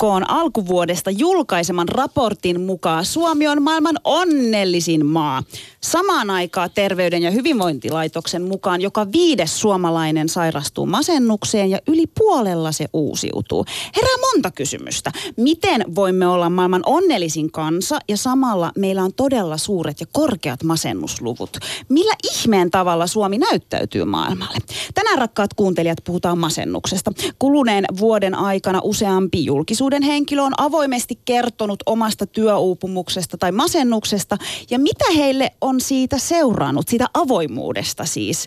YK on alkuvuodesta julkaiseman raportin mukaan Suomi on maailman onnellisin maa. Samaan aikaan Terveyden ja hyvinvointilaitoksen mukaan joka viides suomalainen sairastuu masennukseen ja yli puolella se uusiutuu. Herää monta kysymystä. Miten voimme olla maailman onnellisin kansa ja samalla meillä on todella suuret ja korkeat masennusluvut? Millä ihmeen tavalla Suomi näyttäytyy maailmalle? Tänään rakkaat kuuntelijat puhutaan masennuksesta. Kuluneen vuoden aikana useampi julkisuuden henkilö on avoimesti kertonut omasta työuupumuksesta tai masennuksesta ja mitä heille on siitä seurannut, siitä avoimuudesta siis.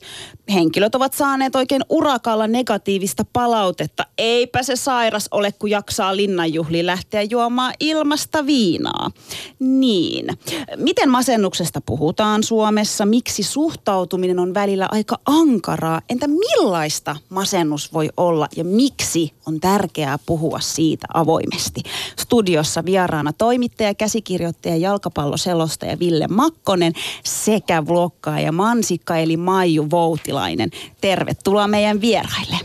Henkilöt ovat saaneet oikein urakalla negatiivista palautetta. Eipä se sairas ole, kun jaksaa linnanjuhliin lähteä juomaan ilmasta viinaa. Niin. Miten masennuksesta puhutaan Suomessa? Miksi suhtautuminen on välillä aika ankaraa? Entä millaista masennus voi olla ja miksi on tärkeää puhua siitä avoimesti? Studiossa vieraana toimittaja, käsikirjoittaja, jalkapalloselostaja Ville Makkonen sekä vloggaaja Mansikka eli Maiju Voutilainen. Tervetuloa meidän vieraille.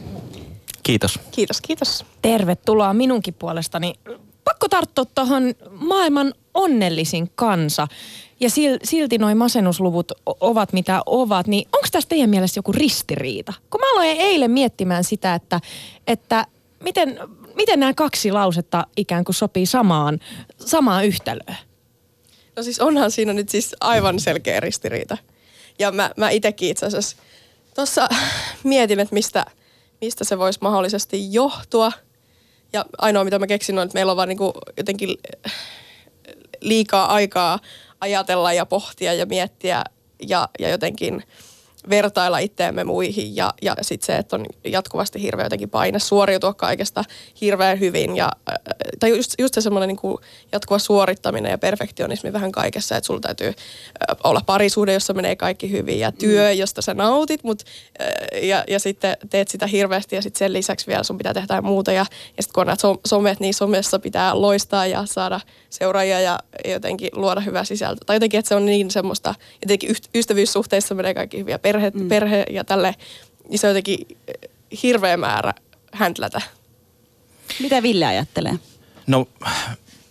Kiitos. Kiitos, kiitos. Tervetuloa minunkin puolestani. Pakko tarttua tuohon maailman onnellisin kansa. Ja silti noin masennusluvut ovat mitä ovat, niin onko tässä teidän mielestä joku ristiriita? Kun mä aloin eilen miettimään sitä, että, että miten, miten nämä kaksi lausetta ikään kuin sopii samaan, samaan yhtälöön? No siis onhan siinä nyt siis aivan selkeä ristiriita. Ja mä, mä itsekin itse asiassa tuossa mietin, että mistä, mistä se voisi mahdollisesti johtua. Ja ainoa mitä mä keksin on, että meillä on vaan niin jotenkin liikaa aikaa ajatella ja pohtia ja miettiä ja, ja jotenkin – vertailla itseämme muihin ja, ja sitten se, että on jatkuvasti hirveä jotenkin paine suoriutua kaikesta hirveän hyvin. Ja, äh, tai just, just se semmoinen niin jatkuva suorittaminen ja perfektionismi vähän kaikessa, että sulla täytyy äh, olla parisuhde, jossa menee kaikki hyvin ja työ, mm. josta sä nautit, mut, äh, ja, ja sitten teet sitä hirveästi ja sitten sen lisäksi vielä sun pitää tehdä muuta ja, ja sitten kun on näitä somet, niin somessa pitää loistaa ja saada seuraajia ja jotenkin luoda hyvää sisältöä. Tai jotenkin, että se on niin semmoista, jotenkin ystävyyssuhteissa menee kaikki hyvin ja perhe, mm. perhe ja tälle, niin se on jotenkin eh, hirveä määrä häntlätä. Mitä Ville ajattelee? No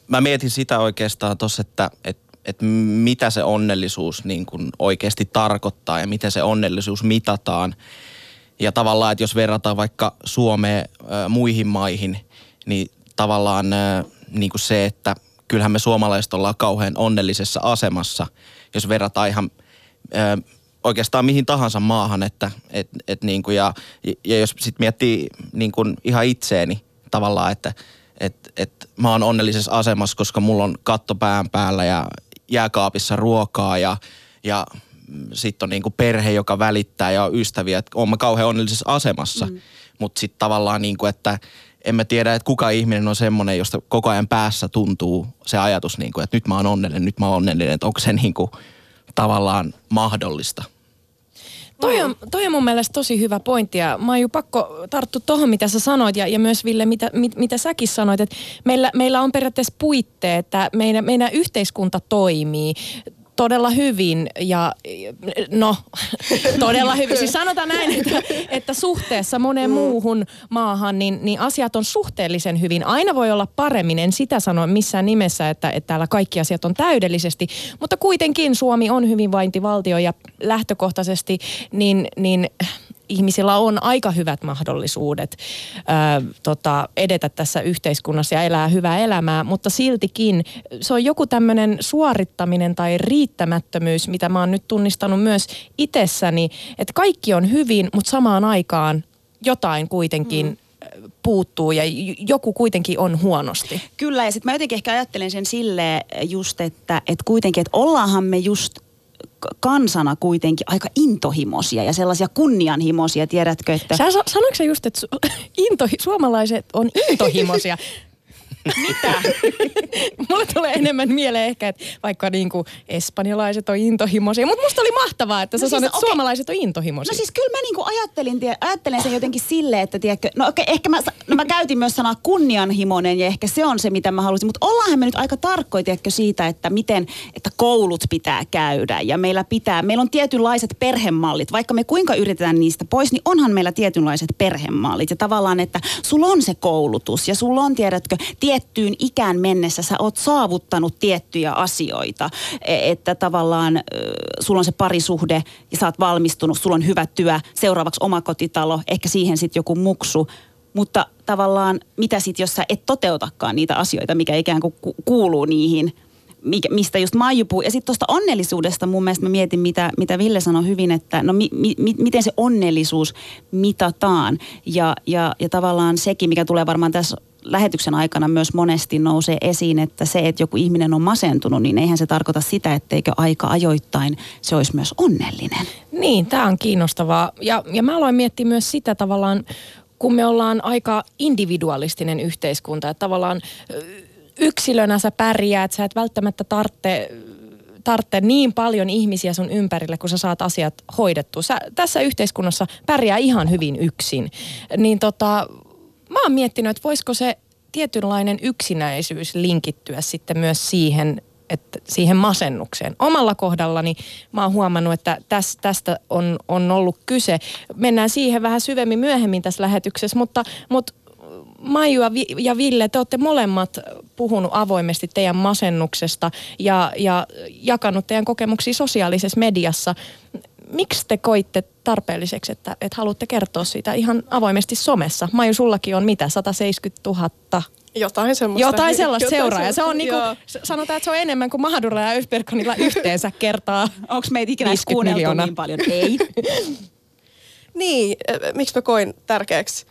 mä mietin sitä oikeastaan tuossa, että, että että mitä se onnellisuus niin kuin oikeasti tarkoittaa ja miten se onnellisuus mitataan. Ja tavallaan, että jos verrataan vaikka Suomeen äh, muihin maihin, niin tavallaan äh, niin kuin se, että kyllähän me suomalaiset ollaan kauhean onnellisessa asemassa, jos verrataan ihan äh, oikeastaan mihin tahansa maahan, että et, et niin kuin ja, ja jos sitten miettii niin kuin ihan itseeni tavallaan, että et, et mä oon onnellisessa asemassa, koska mulla on katto pään päällä ja jääkaapissa ruokaa ja, ja sitten on niin kuin perhe, joka välittää ja ystäviä, että oon mä kauhean onnellisessa asemassa. Mm. Mutta sitten tavallaan niin kuin, että en mä tiedä, että kuka ihminen on semmoinen, josta koko ajan päässä tuntuu se ajatus, niin kuin, että nyt mä oon onnellinen, nyt mä oon onnellinen, että onko se niin kuin tavallaan mahdollista. Toi on, toi on mun mielestä tosi hyvä pointti ja mä oon jo pakko tarttua tuohon, mitä sä sanoit ja, ja myös Ville, mitä, mit, mitä säkin sanoit, että meillä, meillä on periaatteessa puitteet, että meidän, meidän yhteiskunta toimii todella hyvin ja no todella hyvin. Siis sanotaan näin, että, että suhteessa moneen mm. muuhun maahan niin, niin asiat on suhteellisen hyvin. Aina voi olla paremmin, en sitä sano missään nimessä, että, että täällä kaikki asiat on täydellisesti, mutta kuitenkin Suomi on hyvinvointivaltio ja lähtökohtaisesti niin, niin ihmisillä on aika hyvät mahdollisuudet ää, tota, edetä tässä yhteiskunnassa ja elää hyvää elämää, mutta siltikin se on joku tämmöinen suorittaminen tai riittämättömyys, mitä mä oon nyt tunnistanut myös itsessäni, että kaikki on hyvin, mutta samaan aikaan jotain kuitenkin mm puuttuu ja joku kuitenkin on huonosti. Kyllä ja sitten mä jotenkin ehkä ajattelen sen silleen just, että, että kuitenkin, että ollaanhan me just kansana kuitenkin aika intohimoisia ja sellaisia kunnianhimoisia, tiedätkö, että... Sä, sanoitko sä just, että su, into, suomalaiset on intohimoisia? Mitä? Mulle tulee enemmän mieleen ehkä, että vaikka niinku espanjalaiset on intohimoisia, mutta musta oli mahtavaa, että sä No siis, sanoit, että okei. suomalaiset on intohimoisia. No siis kyllä mä niinku ajattelin, tie, ajattelen sen jotenkin silleen, että tiedätkö, no okei, ehkä mä, no mä käytin myös sanaa kunnianhimoinen ja ehkä se on se, mitä mä halusin, mutta ollaanhan me nyt aika tarkkoja, tiedätkö, siitä, että miten, että koulut pitää käydä ja meillä pitää, meillä on tietynlaiset perhemallit, vaikka me kuinka yritetään niistä pois, niin onhan meillä tietynlaiset perhemallit ja tavallaan, että sulla on se koulutus ja sulla on, tiedätkö, tiettyyn ikään mennessä sä oot saavuttanut tiettyjä asioita, E- että tavallaan sulla on se parisuhde ja sä oot valmistunut, sulla on hyvä työ, seuraavaksi omakotitalo, ehkä siihen sitten joku muksu, mutta tavallaan mitä sitten, jos sä et toteutakaan niitä asioita, mikä ikään kuin ku- kuuluu niihin, mikä, mistä just Maiju puhui. Ja sitten tuosta onnellisuudesta mun mielestä mä mietin, mitä, mitä Ville sanoi hyvin, että no mi, mi- miten se onnellisuus mitataan. Ja, ja, ja tavallaan sekin, mikä tulee varmaan tässä lähetyksen aikana myös monesti nousee esiin, että se, että joku ihminen on masentunut, niin eihän se tarkoita sitä, etteikö aika ajoittain se olisi myös onnellinen. Niin, tämä on kiinnostavaa. Ja, ja mä aloin miettiä myös sitä tavallaan, kun me ollaan aika individualistinen yhteiskunta, että tavallaan yksilönä sä pärjäät, sä et välttämättä tarvitse tarvitse niin paljon ihmisiä sun ympärille, kun sä saat asiat hoidettua. Sä, tässä yhteiskunnassa pärjää ihan hyvin yksin. Niin tota, mä oon miettinyt, että voisiko se tietynlainen yksinäisyys linkittyä sitten myös siihen, että siihen masennukseen. Omalla kohdallani mä oon huomannut, että täs, tästä on, on ollut kyse. Mennään siihen vähän syvemmin myöhemmin tässä lähetyksessä, mutta, mutta Maiju ja Ville, te olette molemmat puhunut avoimesti teidän masennuksesta ja, ja jakanut teidän kokemuksia sosiaalisessa mediassa. Miksi te koitte tarpeelliseksi, että, että haluatte kertoa siitä ihan avoimesti somessa? Maiju, sullakin on mitä, 170 000 Jotain semmoista. jotain sellaista Jotain seuraajaa. Se on niinku, sanotaan, että se on enemmän kuin Mahadurilla ja Ösperkonilla yhteensä kertaa. Onko meitä ikinä edes 50 kuunneltu niin paljon? Ei. Niin, äh, miksi mä koin tärkeäksi?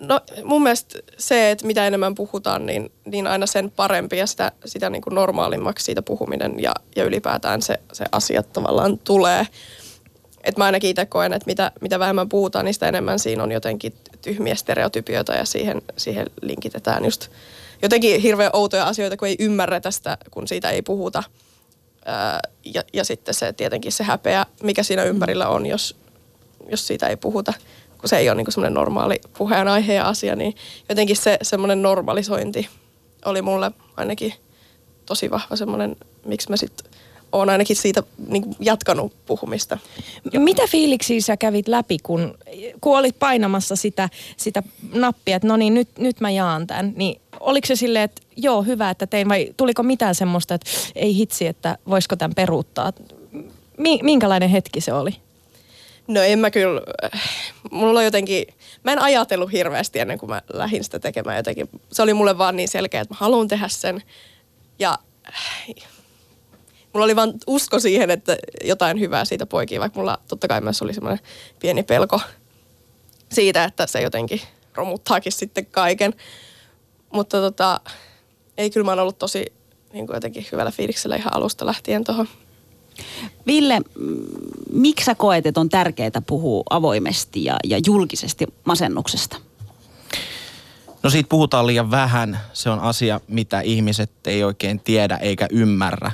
No mun mielestä se, että mitä enemmän puhutaan, niin, niin aina sen parempi ja sitä, sitä niin kuin normaalimmaksi siitä puhuminen ja, ja ylipäätään se, se asiat tavallaan tulee. Et mä ainakin itse koen, että mitä, mitä vähemmän puhutaan, niin sitä enemmän siinä on jotenkin tyhmiä stereotypioita ja siihen, siihen linkitetään just jotenkin hirveän outoja asioita, kun ei ymmärretä sitä, kun siitä ei puhuta. Ja, ja sitten se tietenkin se häpeä, mikä siinä ympärillä on, jos, jos siitä ei puhuta, kun se ei ole niin semmoinen normaali puheenaihe ja asia, niin jotenkin se semmoinen normalisointi oli mulle ainakin tosi vahva semmoinen, miksi mä sitten oon ainakin siitä niin jatkanut puhumista. Mitä fiiliksiä sä kävit läpi, kun, kun olit painamassa sitä, sitä nappia, että no niin, nyt, nyt mä jaan tämän. Niin oliko se silleen, että joo, hyvä, että tein, vai tuliko mitään semmoista, että ei hitsi, että voisiko tämän peruuttaa? Mi- minkälainen hetki se oli? No en mä kyllä, mulla on jotenkin, mä en ajatellut hirveästi ennen kuin mä lähdin sitä tekemään jotenkin. Se oli mulle vaan niin selkeä, että mä haluan tehdä sen. Ja mulla oli vaan usko siihen, että jotain hyvää siitä poikii, vaikka mulla totta kai myös oli semmoinen pieni pelko siitä, että se jotenkin romuttaakin sitten kaiken. Mutta tota, ei kyllä mä oon ollut tosi niin kuin jotenkin hyvällä fiiliksellä ihan alusta lähtien tuohon. Ville, miksi sä koet, että on tärkeää puhua avoimesti ja, ja julkisesti masennuksesta? No siitä puhutaan liian vähän. Se on asia, mitä ihmiset ei oikein tiedä eikä ymmärrä.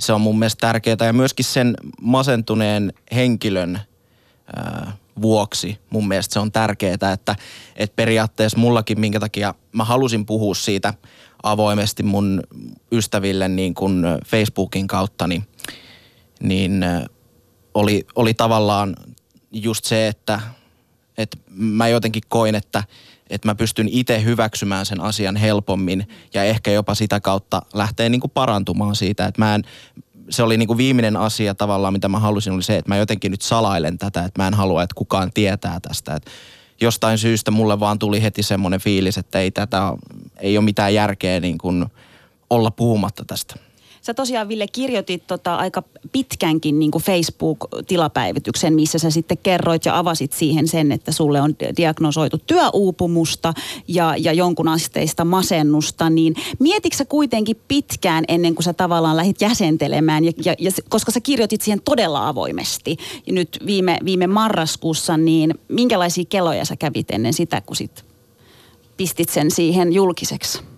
Se on mun mielestä tärkeää ja myöskin sen masentuneen henkilön ää, vuoksi mun mielestä se on tärkeää, että, että periaatteessa mullakin, minkä takia mä halusin puhua siitä avoimesti mun ystäville niin kuin Facebookin kautta, niin, niin oli, oli tavallaan just se, että, että mä jotenkin koin, että, että mä pystyn itse hyväksymään sen asian helpommin ja ehkä jopa sitä kautta lähtee niin kuin parantumaan siitä, että mä en, se oli niin kuin viimeinen asia tavallaan, mitä mä halusin, oli se, että mä jotenkin nyt salailen tätä, että mä en halua, että kukaan tietää tästä. Että jostain syystä mulle vaan tuli heti semmoinen fiilis, että ei tätä, ei ole mitään järkeä niin kuin olla puhumatta tästä. Sä tosiaan, Ville, kirjoitit tota aika pitkänkin niin kuin Facebook-tilapäivityksen, missä sä sitten kerroit ja avasit siihen sen, että sulle on diagnosoitu työuupumusta ja, ja jonkun asteista masennusta. Niin mietitkö sä kuitenkin pitkään ennen kuin sä tavallaan lähdit jäsentelemään, ja, ja, ja, koska sä kirjoitit siihen todella avoimesti ja nyt viime, viime marraskuussa, niin minkälaisia keloja sä kävit ennen sitä, kun sit pistit sen siihen julkiseksi?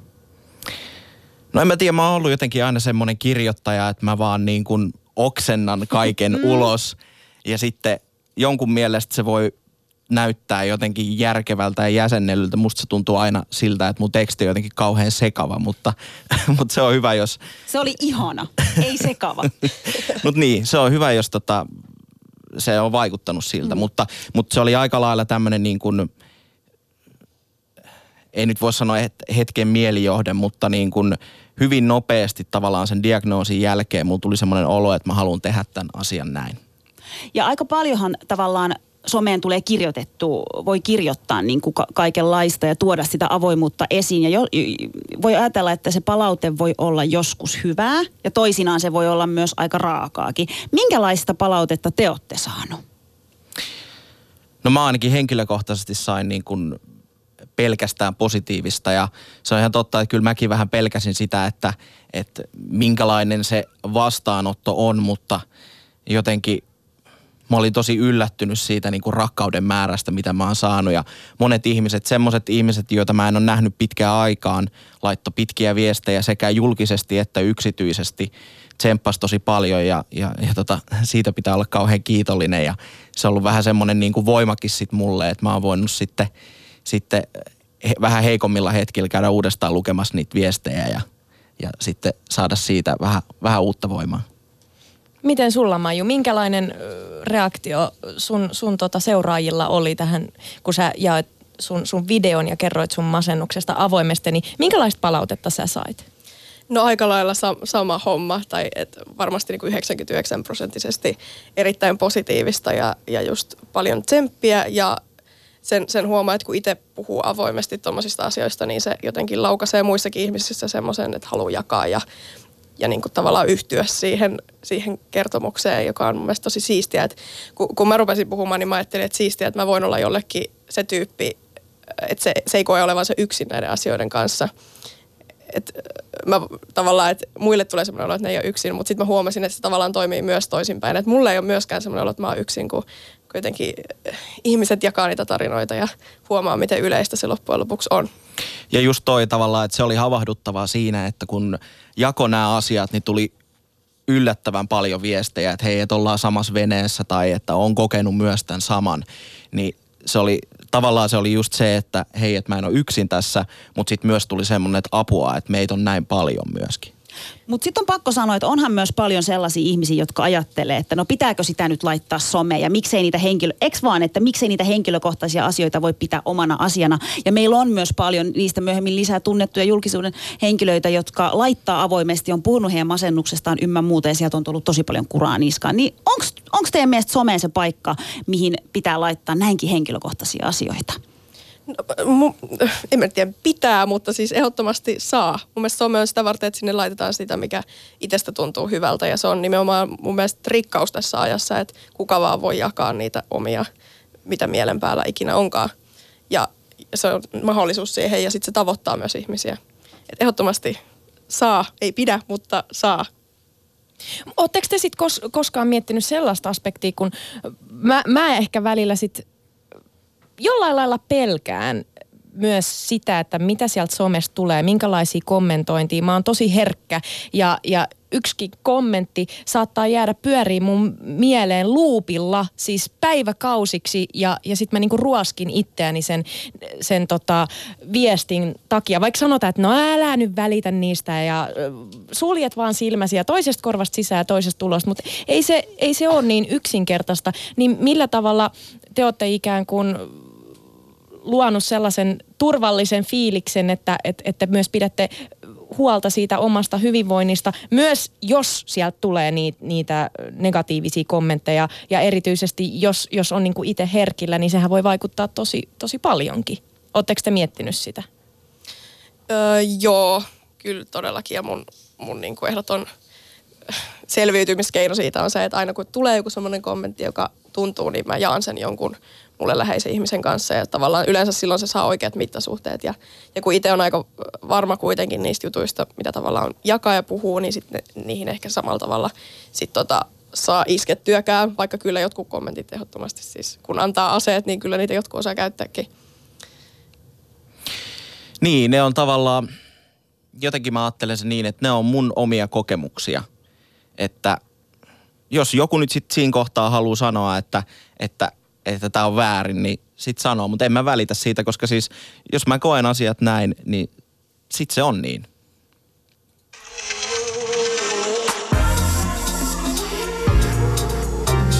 No en mä tiedä, mä oon ollut jotenkin aina semmoinen kirjoittaja, että mä vaan niin kuin oksennan kaiken ulos. Ja sitten jonkun mielestä se voi näyttää jotenkin järkevältä ja jäsennellyltä. Musta se tuntuu aina siltä, että mun teksti on jotenkin kauhean sekava, mutta, mutta se on hyvä, jos... Se oli ihana, ei sekava. mutta niin, se on hyvä, jos tota, se on vaikuttanut siltä, mm. mutta, mutta se oli aika lailla tämmöinen niin kuin, ei nyt voi sanoa hetken mielijohde, mutta niin kuin hyvin nopeasti tavallaan sen diagnoosin jälkeen mulla tuli semmoinen olo, että mä haluan tehdä tämän asian näin. Ja aika paljonhan tavallaan someen tulee kirjoitettu, voi kirjoittaa niin kuin ka- kaikenlaista ja tuoda sitä avoimuutta esiin. Ja jo, voi ajatella, että se palaute voi olla joskus hyvää ja toisinaan se voi olla myös aika raakaakin. Minkälaista palautetta te olette saanut? No mä ainakin henkilökohtaisesti sain niin kuin pelkästään positiivista ja se on ihan totta, että kyllä mäkin vähän pelkäsin sitä, että, että minkälainen se vastaanotto on, mutta jotenkin mä olin tosi yllättynyt siitä niin kuin rakkauden määrästä, mitä mä oon saanut. Ja monet ihmiset, semmoiset ihmiset, joita mä en ole nähnyt pitkään aikaan, laitto pitkiä viestejä sekä julkisesti että yksityisesti. Tsemppas tosi paljon ja, ja, ja tota, siitä pitää olla kauhean kiitollinen. Ja se on ollut vähän semmoinen niin kuin voimakin sit mulle, että mä oon voinut sitten, sitten he, vähän heikommilla hetkillä käydä uudestaan lukemassa niitä viestejä ja, ja sitten saada siitä vähän, vähän uutta voimaa. Miten sulla Maiju, minkälainen reaktio sun, sun tota seuraajilla oli tähän, kun sä jaoit sun, sun videon ja kerroit sun masennuksesta avoimesti, niin minkälaista palautetta sä sait? No aika lailla sa- sama homma, tai et varmasti niin kuin 99 prosenttisesti erittäin positiivista ja, ja just paljon tsemppiä ja sen, sen huomaa, että kun itse puhuu avoimesti tuommoisista asioista, niin se jotenkin laukaisee muissakin ihmisissä semmoisen, että haluaa jakaa ja ja niin kuin tavallaan yhtyä siihen, siihen kertomukseen, joka on mun mielestä tosi siistiä. Et kun, kun mä rupesin puhumaan, niin mä ajattelin, että siistiä, että mä voin olla jollekin se tyyppi, että se, se ei koe olevansa yksin näiden asioiden kanssa. Et mä tavallaan, että muille tulee semmoinen olo, että ne ei ole yksin, mutta sitten mä huomasin, että se tavallaan toimii myös toisinpäin. Että mulle ei ole myöskään semmoinen olo, että mä oon yksin, kun kuitenkin ihmiset jakaa niitä tarinoita ja huomaa, miten yleistä se loppujen lopuksi on. Ja just toi tavallaan, että se oli havahduttavaa siinä, että kun jako nämä asiat, niin tuli yllättävän paljon viestejä, että hei, että ollaan samassa veneessä tai että on kokenut myös tämän saman. Niin se oli, tavallaan se oli just se, että hei, että mä en ole yksin tässä, mutta sitten myös tuli semmoinen, että apua, että meitä on näin paljon myöskin. Mutta sitten on pakko sanoa, että onhan myös paljon sellaisia ihmisiä, jotka ajattelee, että no pitääkö sitä nyt laittaa someen ja miksei niitä henkilö, eks vaan, että miksei niitä henkilökohtaisia asioita voi pitää omana asiana. Ja meillä on myös paljon niistä myöhemmin lisää tunnettuja julkisuuden henkilöitä, jotka laittaa avoimesti, on puhunut heidän masennuksestaan ymmä muuta ja sieltä on tullut tosi paljon kuraa niskaan. Niin onko teidän mielestä some se paikka, mihin pitää laittaa näinkin henkilökohtaisia asioita? No, en mä tiedä pitää, mutta siis ehdottomasti saa. Mun mielestä some on sitä varten, että sinne laitetaan sitä, mikä itsestä tuntuu hyvältä. Ja se on nimenomaan mun mielestä rikkaus tässä ajassa, että kuka vaan voi jakaa niitä omia, mitä mielen päällä ikinä onkaan. Ja se on mahdollisuus siihen ja sitten se tavoittaa myös ihmisiä. Et ehdottomasti saa, ei pidä, mutta saa. Oletteko te sitten kos- koskaan miettinyt sellaista aspektia, kun mä, mä ehkä välillä sitten jollain lailla pelkään myös sitä, että mitä sieltä somesta tulee, minkälaisia kommentointia. Mä oon tosi herkkä ja, ja yksikin kommentti saattaa jäädä pyöriin mun mieleen luupilla, siis päiväkausiksi ja, ja sitten mä niinku ruoskin itseäni sen, sen tota viestin takia. Vaikka sanotaan, että no älä nyt välitä niistä ja suljet vaan silmäsi ja toisesta korvasta sisään ja toisesta tulosta, mutta ei se, ei se ole niin yksinkertaista. Niin millä tavalla te olette ikään kuin luonut sellaisen turvallisen fiiliksen, että, että, että myös pidätte huolta siitä omasta hyvinvoinnista, myös jos sieltä tulee niitä, niitä negatiivisia kommentteja ja erityisesti jos, jos on niin itse herkillä, niin sehän voi vaikuttaa tosi, tosi paljonkin. Oletteko te miettinyt sitä? Öö, joo, kyllä todellakin ja mun, mun niin kuin ehdoton selviytymiskeino siitä on se, että aina kun tulee joku semmoinen kommentti, joka tuntuu, niin mä jaan sen jonkun mulle läheisen ihmisen kanssa ja tavallaan yleensä silloin se saa oikeat mittasuhteet ja, ja kun itse on aika varma kuitenkin niistä jutuista, mitä tavallaan jakaa ja puhuu, niin sitten niihin ehkä samalla tavalla sit tota, saa iskettyäkään, vaikka kyllä jotkut kommentit ehdottomasti siis, kun antaa aseet, niin kyllä niitä jotkut osaa käyttääkin. Niin, ne on tavallaan, jotenkin mä ajattelen se niin, että ne on mun omia kokemuksia. Että jos joku nyt sitten siinä kohtaa haluaa sanoa, että, että että tämä on väärin, niin sit sanoo. Mutta en mä välitä siitä, koska siis jos mä koen asiat näin, niin sit se on niin.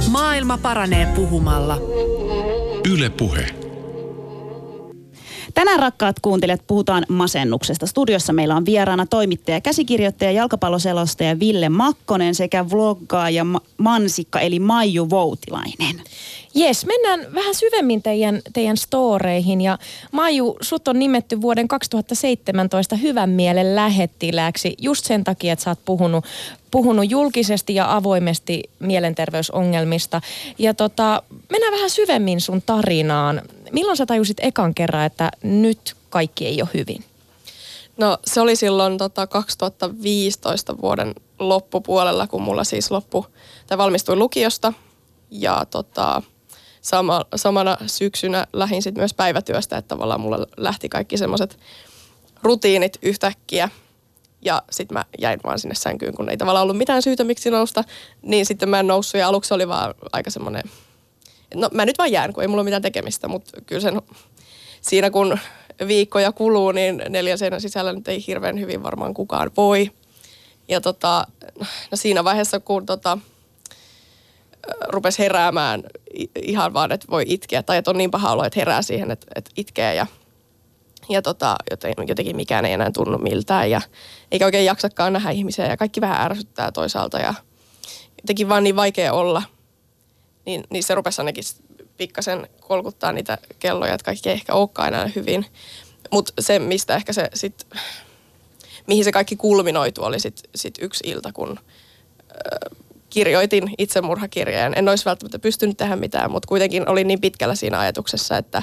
Maailma paranee puhumalla. Yle Puhe. Tänään rakkaat kuuntelijat puhutaan masennuksesta. Studiossa meillä on vieraana toimittaja, käsikirjoittaja, jalkapalloselostaja Ville Makkonen sekä vloggaaja Ma- Mansikka eli Maiju Voutilainen. Jes, mennään vähän syvemmin teidän, teidän storeihin. Ja Maiju, sut on nimetty vuoden 2017 hyvän mielen lähettiläksi just sen takia, että sä oot puhunut, puhunut julkisesti ja avoimesti mielenterveysongelmista. Ja tota, mennään vähän syvemmin sun tarinaan. Milloin sä tajusit ekan kerran, että nyt kaikki ei ole hyvin? No se oli silloin tota 2015 vuoden loppupuolella, kun mulla siis loppu, tai valmistuin lukiosta. Ja tota, sama, samana syksynä lähdin sitten myös päivätyöstä, että tavallaan mulla lähti kaikki semmoiset rutiinit yhtäkkiä. Ja sitten mä jäin vaan sinne sänkyyn, kun ei tavallaan ollut mitään syytä miksi nousta. Niin sitten mä en noussut ja aluksi oli vaan aika semmoinen, no mä nyt vaan jään, kun ei mulla ole mitään tekemistä. Mutta kyllä sen siinä kun viikkoja kuluu, niin neljän seinän sisällä nyt ei hirveän hyvin varmaan kukaan voi. Ja tota, no siinä vaiheessa, kun tota, rupesi heräämään ihan vaan, että voi itkeä. Tai että on niin paha olo, että herää siihen, että, että itkee ja, ja tota, jotenkin mikään ei enää tunnu miltään. Ja eikä oikein jaksakaan nähdä ihmisiä ja kaikki vähän ärsyttää toisaalta ja jotenkin vaan niin vaikea olla. Niin, niin se rupesi ainakin pikkasen kolkuttaa niitä kelloja, että kaikki ei ehkä olekaan enää hyvin. Mutta se, mistä ehkä se sit, mihin se kaikki kulminoitu, oli sit, sit yksi ilta, kun kirjoitin itsemurhakirjeen. En olisi välttämättä pystynyt tähän mitään, mutta kuitenkin olin niin pitkällä siinä ajatuksessa, että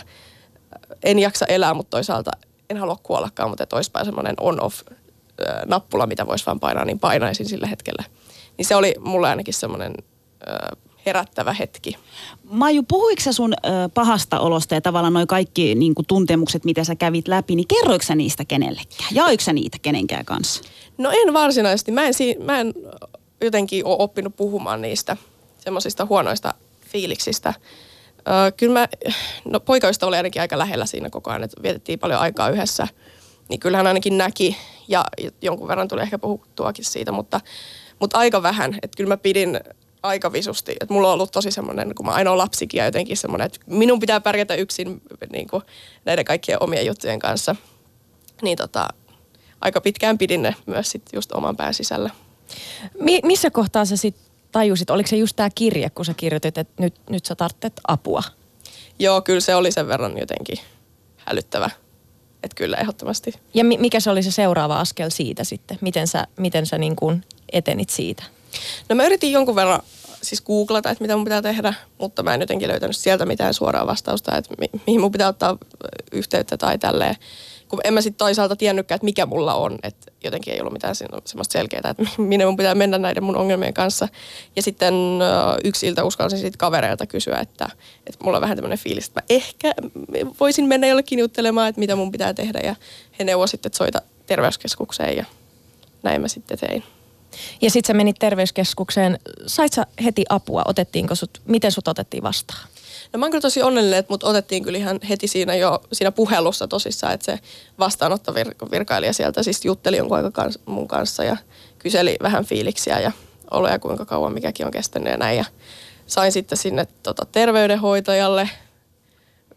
en jaksa elää, mutta toisaalta en halua kuollakaan, mutta että semmoinen on-off-nappula, mitä voisi vaan painaa, niin painaisin sillä hetkellä. Niin se oli mulle ainakin semmoinen herättävä hetki. Maiju, puhuiko sä sun ö, pahasta olosta ja tavallaan noin kaikki niin kuin, tuntemukset, mitä sä kävit läpi, niin kerroiko sä niistä kenellekään? Jaoiko sä niitä kenenkään kanssa? No en varsinaisesti. Mä en, si- mä en jotenkin ole oppinut puhumaan niistä semmoisista huonoista fiiliksistä. Öö, kyllä mä, no poikaista oli ainakin aika lähellä siinä koko ajan, että vietettiin paljon aikaa yhdessä. Niin kyllähän ainakin näki ja jonkun verran tuli ehkä puhuttuakin siitä, mutta, mutta aika vähän. Että kyllä mä pidin aika visusti. Että mulla on ollut tosi semmoinen, kun mä ainoa lapsikin ja jotenkin semmoinen, että minun pitää pärjätä yksin niin kuin näiden kaikkien omien juttujen kanssa. Niin tota, aika pitkään pidin ne myös sit just oman pään sisällä. Mi- missä kohtaa sä sitten tajusit, oliko se just tämä kirje, kun sä kirjoitit, että nyt, nyt sä tarvitset apua? Joo, kyllä se oli sen verran jotenkin hälyttävä. Että kyllä ehdottomasti. Ja mi- mikä se oli se seuraava askel siitä sitten? Miten sä, miten sä niin kuin etenit siitä? No mä yritin jonkun verran siis googlata, että mitä mun pitää tehdä, mutta mä en jotenkin löytänyt sieltä mitään suoraa vastausta, että mi- mihin mun pitää ottaa yhteyttä tai tälleen kun en mä sitten toisaalta tiennytkään, että mikä mulla on. Että jotenkein ei ollut mitään semmoista selkeää, että minne mun pitää mennä näiden mun ongelmien kanssa. Ja sitten yksi ilta uskalsin sitten kavereilta kysyä, että, että mulla on vähän tämmöinen fiilis, että mä ehkä voisin mennä jollekin juttelemaan, että mitä mun pitää tehdä. Ja he neuvosivat, sitten, että soita terveyskeskukseen ja näin mä sitten tein. Ja sitten sä menit terveyskeskukseen. Sait sä heti apua? Otettiinko sut, miten sut otettiin vastaan? No mä oon kyllä tosi onnellinen, että mut otettiin kyllä ihan heti siinä jo siinä puhelussa tosissaan, että se vastaanottovirkailija sieltä siis jutteli jonkun aika kans, mun kanssa ja kyseli vähän fiiliksiä ja oloja kuinka kauan mikäkin on kestänyt ja näin. Ja sain sitten sinne tota, terveydenhoitajalle,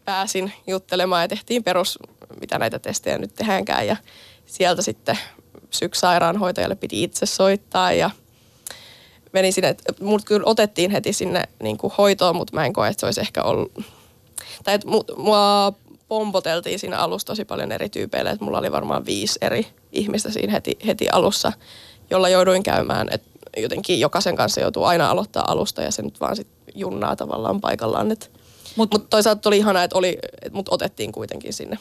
pääsin juttelemaan ja tehtiin perus, mitä näitä testejä nyt tehdäänkään ja sieltä sitten psyksairaanhoitajalle piti itse soittaa ja – meni sinne, mut kyllä otettiin heti sinne niin kuin hoitoon, mutta mä en koe, että se olisi ehkä ollut, tai että mut, mua pompoteltiin siinä alussa tosi paljon eri tyypeille, että mulla oli varmaan viisi eri ihmistä siinä heti, heti alussa, jolla jouduin käymään, että jotenkin jokaisen kanssa joutuu aina aloittaa alusta ja se nyt vaan sit junnaa tavallaan paikallaan. Mutta mut toisaalta oli ihana, että, oli, että mut otettiin kuitenkin sinne.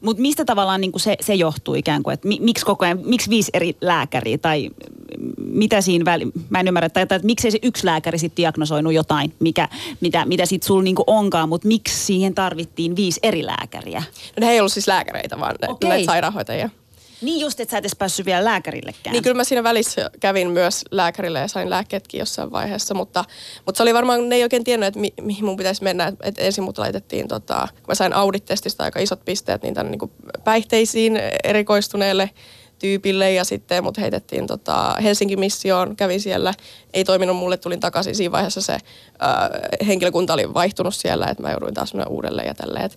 Mutta mistä tavallaan niin se, se johtuu ikään kuin, että miksi koko ajan, miksi viisi eri lääkäriä tai mitä siinä väli, mä en ymmärrä, tai, että miksei se yksi lääkäri sitten diagnosoinut jotain, mikä, mitä, mitä sitten sulla niinku onkaan, mutta miksi siihen tarvittiin viisi eri lääkäriä? No ne ei ollut siis lääkäreitä, vaan ne, okay. ne sairaanhoitajia. Niin just, että sä et päässyt vielä lääkärillekään. Niin kyllä mä siinä välissä kävin myös lääkärille ja sain lääkkeetkin jossain vaiheessa, mutta, mutta se oli varmaan, ne ei oikein tiennyt, että mi, mihin mun pitäisi mennä. Et ensin mut laitettiin, tota, kun mä sain audit-testistä aika isot pisteet, niin tänne niin päihteisiin erikoistuneelle tyypille ja sitten mut heitettiin tota Helsingin missioon, kävin siellä, ei toiminut mulle, tulin takaisin siinä vaiheessa se ää, henkilökunta oli vaihtunut siellä, että mä jouduin taas uudelleen ja tälleen.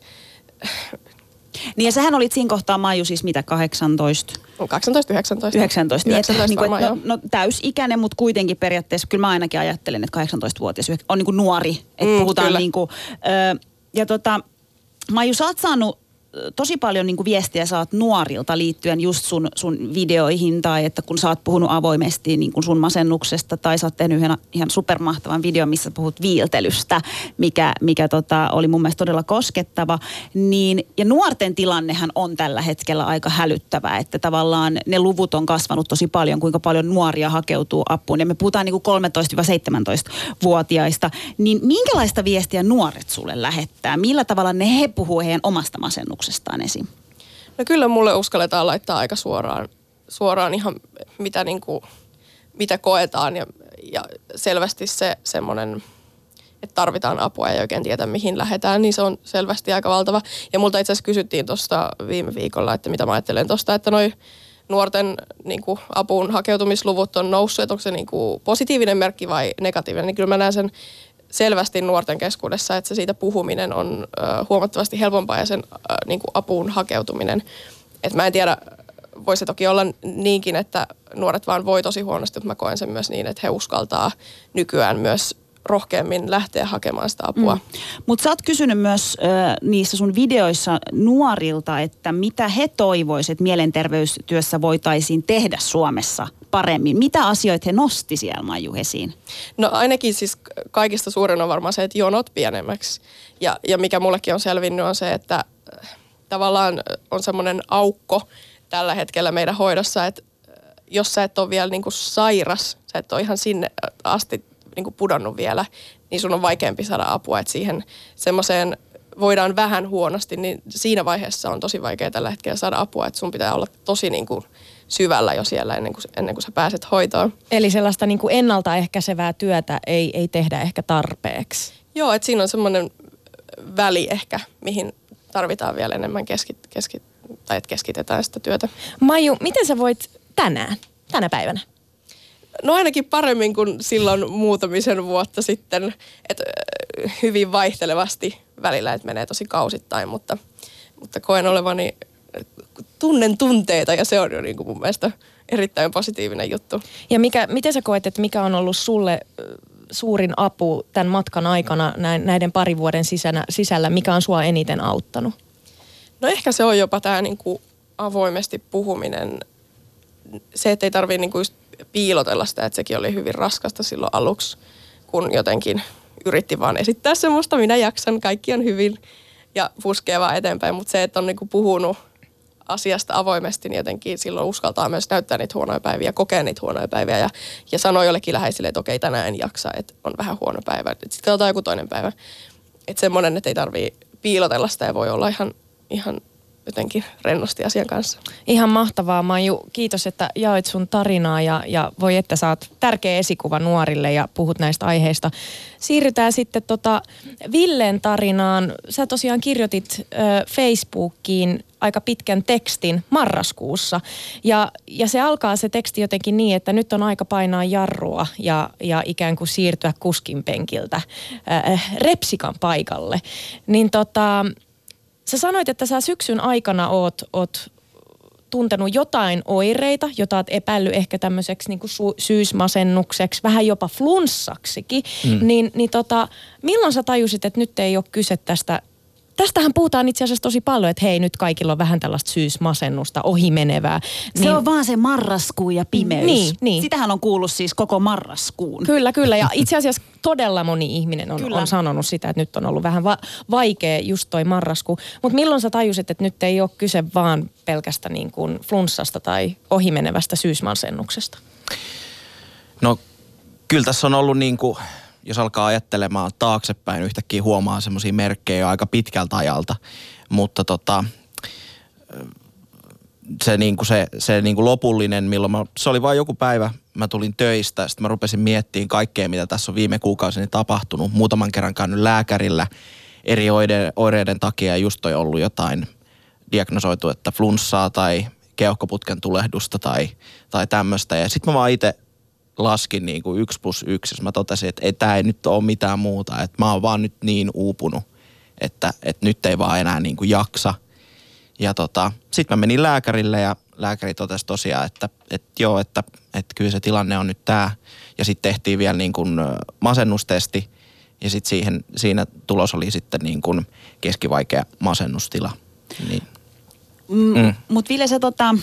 Niin ja sähän olit siinä kohtaa Maiju siis mitä, 18? 18, 19. 19, niin, 19 että, niin kuin, että, no, no, täysikäinen, mutta kuitenkin periaatteessa, kyllä mä ainakin ajattelen, että 18-vuotias on niin kuin nuori, että mm, puhutaan kyllä. niin kuin, ö, ja tota, Maiju, sä oot saanut tosi paljon niin kuin viestiä saat nuorilta liittyen just sun, sun videoihin tai että kun sä oot puhunut avoimesti niin kuin sun masennuksesta tai sä oot tehnyt ihan, ihan supermahtavan videon, missä puhut viiltelystä, mikä, mikä tota, oli mun mielestä todella koskettava. Niin, ja nuorten tilannehan on tällä hetkellä aika hälyttävä, että tavallaan ne luvut on kasvanut tosi paljon, kuinka paljon nuoria hakeutuu apuun. Ja me puhutaan niin kuin 13-17-vuotiaista. Niin minkälaista viestiä nuoret sulle lähettää? Millä tavalla ne he puhuu heidän omasta masennuksesta? Kokemuksestaan esiin? No kyllä mulle uskalletaan laittaa aika suoraan, suoraan ihan mitä, niin kuin, mitä koetaan ja, ja selvästi se semmoinen, että tarvitaan apua ja oikein tietää mihin lähdetään, niin se on selvästi aika valtava. Ja multa itse asiassa kysyttiin tuosta viime viikolla, että mitä mä ajattelen tuosta, että noi nuorten niin kuin, apuun hakeutumisluvut on noussut, että onko se niin kuin, positiivinen merkki vai negatiivinen, niin kyllä mä näen sen selvästi nuorten keskuudessa, että se siitä puhuminen on huomattavasti helpompaa ja sen ö, niin kuin apuun hakeutuminen. Et mä en tiedä, voisi toki olla niinkin, että nuoret vaan voi tosi huonosti, mutta mä koen sen myös niin, että he uskaltaa nykyään myös rohkeammin lähteä hakemaan sitä apua. Mm. Mutta sä oot kysynyt myös äh, niissä sun videoissa nuorilta, että mitä he toivoisivat, että mielenterveystyössä voitaisiin tehdä Suomessa paremmin. Mitä asioita he nosti siellä Maiju esiin? No ainakin siis kaikista suurin on varmaan se, että jonot pienemmäksi. Ja, ja mikä mullekin on selvinnyt on se, että tavallaan on semmoinen aukko tällä hetkellä meidän hoidossa, että jos sä et ole vielä niin kuin sairas, sä et ole ihan sinne asti niin kuin pudonnut vielä, niin sun on vaikeampi saada apua. Että siihen semmoiseen voidaan vähän huonosti, niin siinä vaiheessa on tosi vaikea tällä hetkellä saada apua. Että sun pitää olla tosi niin kuin syvällä jo siellä ennen kuin, ennen kuin sä pääset hoitoon. Eli sellaista niin kuin ennaltaehkäisevää työtä ei, ei tehdä ehkä tarpeeksi. Joo, että siinä on semmoinen väli ehkä, mihin tarvitaan vielä enemmän keskit, keskit, tai että keskitetään sitä työtä. Maiju, miten sä voit tänään, tänä päivänä? No ainakin paremmin kuin silloin muutamisen vuotta sitten. Että hyvin vaihtelevasti välillä, että menee tosi kausittain, mutta, mutta koen olevani, tunnen tunteita ja se on jo niin kuin mun mielestä erittäin positiivinen juttu. Ja mikä, miten sä koet, että mikä on ollut sulle suurin apu tämän matkan aikana näiden parin vuoden sisällä, sisällä mikä on sua eniten auttanut? No ehkä se on jopa tämä niin kuin avoimesti puhuminen. Se, että ei tarvitse niin kuin just piilotella sitä, että sekin oli hyvin raskasta silloin aluksi, kun jotenkin yritti vaan esittää semmoista, minä jaksan, kaikki on hyvin ja puskee vaan eteenpäin. Mutta se, että on niinku puhunut asiasta avoimesti, niin jotenkin silloin uskaltaa myös näyttää niitä huonoja päiviä, kokea niitä huonoja päiviä ja, ja sanoo jollekin läheisille, että okei, tänään en jaksa, että on vähän huono päivä. Sitten katsotaan joku toinen päivä. Että semmoinen, että ei tarvii piilotella sitä ja voi olla ihan, ihan jotenkin rennosti asian kanssa. Ihan mahtavaa Maiju. Kiitos, että jaoit sun tarinaa ja, ja voi että saat tärkeä esikuva nuorille ja puhut näistä aiheista. Siirrytään sitten tota Villen tarinaan. Sä tosiaan kirjoitit ö, Facebookiin aika pitkän tekstin marraskuussa. Ja, ja se alkaa se teksti jotenkin niin, että nyt on aika painaa jarrua ja, ja ikään kuin siirtyä kuskin penkiltä äh, repsikan paikalle. Niin tota, Sä sanoit, että sä syksyn aikana oot, oot tuntenut jotain oireita, jota oot epäillyt ehkä tämmöiseksi niin kuin su- syysmasennukseksi, vähän jopa flunssaksikin. Mm. Niin, niin tota, milloin sä tajusit, että nyt ei ole kyse tästä tästähän puhutaan itse asiassa tosi paljon, että hei nyt kaikilla on vähän tällaista syysmasennusta ohimenevää. Se niin, on vaan se marraskuu ja pimeys. Niin, niin. Sitähän on kuullut siis koko marraskuun. Kyllä, kyllä. Ja itse asiassa todella moni ihminen on, on sanonut sitä, että nyt on ollut vähän va- vaikea just toi marraskuu. Mutta milloin sä tajusit, että nyt ei ole kyse vaan pelkästä niin kuin flunssasta tai ohimenevästä syysmasennuksesta? No kyllä tässä on ollut niin kuin jos alkaa ajattelemaan taaksepäin, yhtäkkiä huomaa semmoisia merkkejä jo aika pitkältä ajalta. Mutta tota, se, niin kuin se, se niin kuin lopullinen, milloin mä, se oli vain joku päivä, mä tulin töistä, sitten mä rupesin miettimään kaikkea, mitä tässä on viime kuukausina tapahtunut. Muutaman kerran käynyt lääkärillä eri oireiden, oireiden takia just toi ollut jotain diagnosoitu, että flunssaa tai keuhkoputken tulehdusta tai, tai tämmöistä. Ja sitten mä vaan itse laskin niin kuin yksi plus yksi, jos mä totesin, että ei, tämä ei nyt ole mitään muuta, että mä oon vaan nyt niin uupunut, että, että nyt ei vaan enää niin kuin jaksa. Ja tota, sitten mä menin lääkärille ja lääkäri totesi tosiaan, että, että joo, että, että kyllä se tilanne on nyt tämä. Ja sitten tehtiin vielä niin kuin masennustesti ja sitten siihen, siinä tulos oli sitten niin kuin keskivaikea masennustila. Niin. Mm. mm. Mutta Ville, sä tota,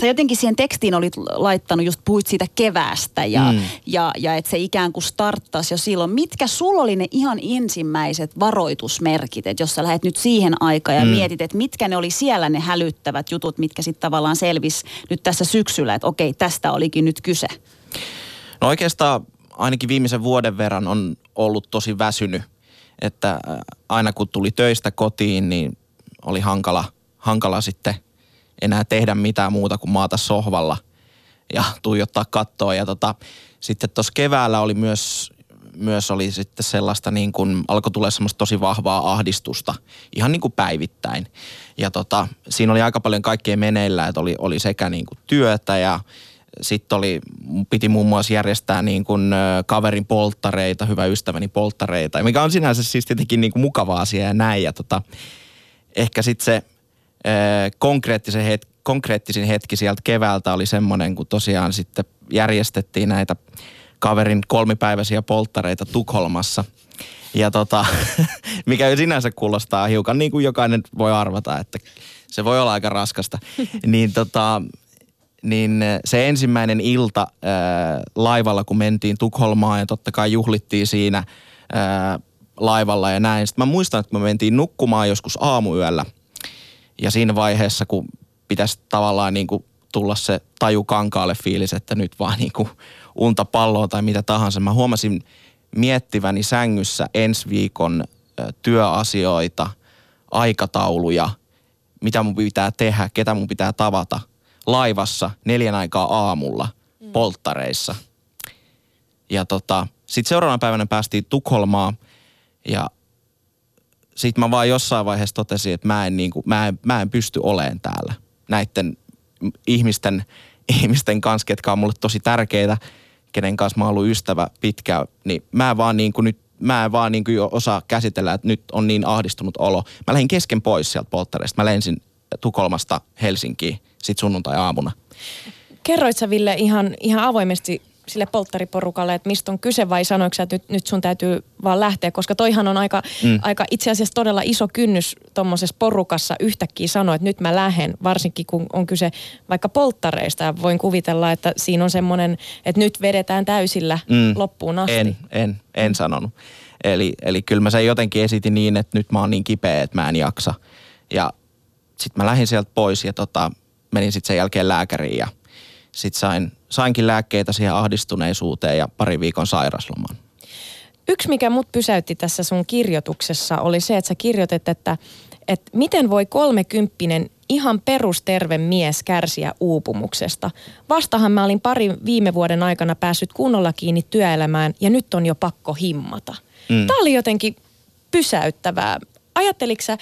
sä jotenkin siihen tekstiin olit laittanut, just puhuit siitä keväästä ja, mm. ja, ja että se ikään kuin starttasi jo silloin. Mitkä sulla oli ne ihan ensimmäiset varoitusmerkit, että jos sä lähdet nyt siihen aikaan ja mm. mietit, että mitkä ne oli siellä ne hälyttävät jutut, mitkä sitten tavallaan selvis nyt tässä syksyllä, että okei, tästä olikin nyt kyse? No oikeastaan ainakin viimeisen vuoden verran on ollut tosi väsynyt, että äh, aina kun tuli töistä kotiin, niin oli hankala, hankala sitten – enää tehdä mitään muuta kuin maata sohvalla ja tuijottaa kattoa. Ja tota, sitten tuossa keväällä oli myös, myös oli sitten sellaista niin kuin, alkoi tulla semmoista tosi vahvaa ahdistusta ihan niin kuin päivittäin. Ja tota, siinä oli aika paljon kaikkea meneillä, että oli, oli sekä niin kuin työtä ja sitten oli, piti muun muassa järjestää niin kuin kaverin polttareita, hyvä ystäväni polttareita, mikä on sinänsä siis tietenkin niin kuin mukava asia ja näin. Ja tota, ehkä sitten se konkreettisen het, konkreettisin hetki sieltä keväältä oli semmoinen, kun tosiaan sitten järjestettiin näitä kaverin kolmipäiväisiä polttareita Tukholmassa. Ja tota, mikä sinänsä kuulostaa hiukan niin kuin jokainen voi arvata, että se voi olla aika raskasta. niin tota, niin se ensimmäinen ilta ää, laivalla, kun mentiin Tukholmaan ja totta kai juhlittiin siinä ää, laivalla ja näin. Sitten mä muistan, että me mentiin nukkumaan joskus aamuyöllä – ja siinä vaiheessa, kun pitäisi tavallaan niin kuin tulla se taju kankaalle fiilis, että nyt vaan niin kuin unta palloa tai mitä tahansa. Mä huomasin miettiväni sängyssä ensi viikon työasioita, aikatauluja, mitä mun pitää tehdä, ketä mun pitää tavata laivassa neljän aikaa aamulla mm. polttareissa. Ja tota, sitten seuraavana päivänä päästiin Tukholmaan ja sitten mä vaan jossain vaiheessa totesin, että mä en, niin kuin, mä en, mä en pysty olemaan täällä näiden ihmisten, ihmisten kanssa, ketkä on mulle tosi tärkeitä, kenen kanssa mä oon ollut ystävä pitkään, niin mä en vaan niin kuin nyt mä en vaan niin kuin jo osaa käsitellä, että nyt on niin ahdistunut olo. Mä lähdin kesken pois sieltä polttareista. Mä lensin Tukholmasta Helsinkiin sit sunnuntai-aamuna. Kerroit sä Ville ihan, ihan avoimesti sille polttariporukalle, että mistä on kyse vai sanoiko että nyt, nyt sun täytyy vaan lähteä, koska toihan on aika, mm. aika itse asiassa todella iso kynnys tuommoisessa porukassa yhtäkkiä sanoa, että nyt mä lähden, varsinkin kun on kyse vaikka polttareista ja voin kuvitella, että siinä on semmoinen, että nyt vedetään täysillä mm. loppuun asti. En, en, en sanonut. Eli, eli kyllä mä sen jotenkin esitin niin, että nyt mä oon niin kipeä, että mä en jaksa. Ja sitten mä lähdin sieltä pois ja tota, menin sitten sen jälkeen lääkäriin ja sitten sain, sainkin lääkkeitä siihen ahdistuneisuuteen ja pari viikon sairaslomaan. Yksi, mikä mut pysäytti tässä sun kirjoituksessa, oli se, että sä kirjoitet, että, että miten voi kolmekymppinen ihan perusterve mies kärsiä uupumuksesta. Vastahan mä olin parin viime vuoden aikana päässyt kunnolla kiinni työelämään ja nyt on jo pakko himmata. Mm. Tämä oli jotenkin pysäyttävää. Ajatteliko sä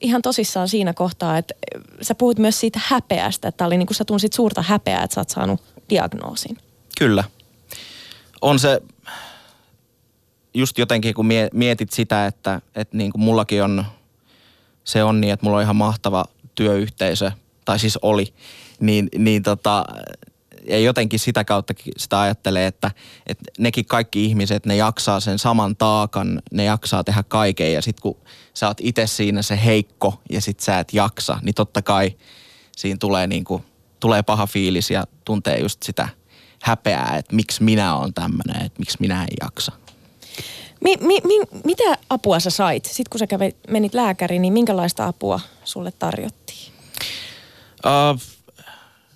ihan tosissaan siinä kohtaa, että sä puhut myös siitä häpeästä, että oli niin kuin sä tunsit suurta häpeää, että sä oot saanut diagnoosin. Kyllä. On se just jotenkin, kun mietit sitä, että, että niin kuin mullakin on se on niin, että mulla on ihan mahtava työyhteisö, tai siis oli, niin, niin tota, ja jotenkin sitä kautta sitä ajattelee, että, että nekin kaikki ihmiset, ne jaksaa sen saman taakan, ne jaksaa tehdä kaiken ja sitten kun sä oot itse siinä se heikko ja sit sä et jaksa, niin totta kai siinä tulee, niin kuin, tulee paha fiilis ja tuntee just sitä häpeää, että miksi minä on tämmöinen, että miksi minä en jaksa. Mi, mi, mi, mitä apua sä sait? Sitten kun sä kävit, menit lääkäriin, niin minkälaista apua sulle tarjottiin? Uh,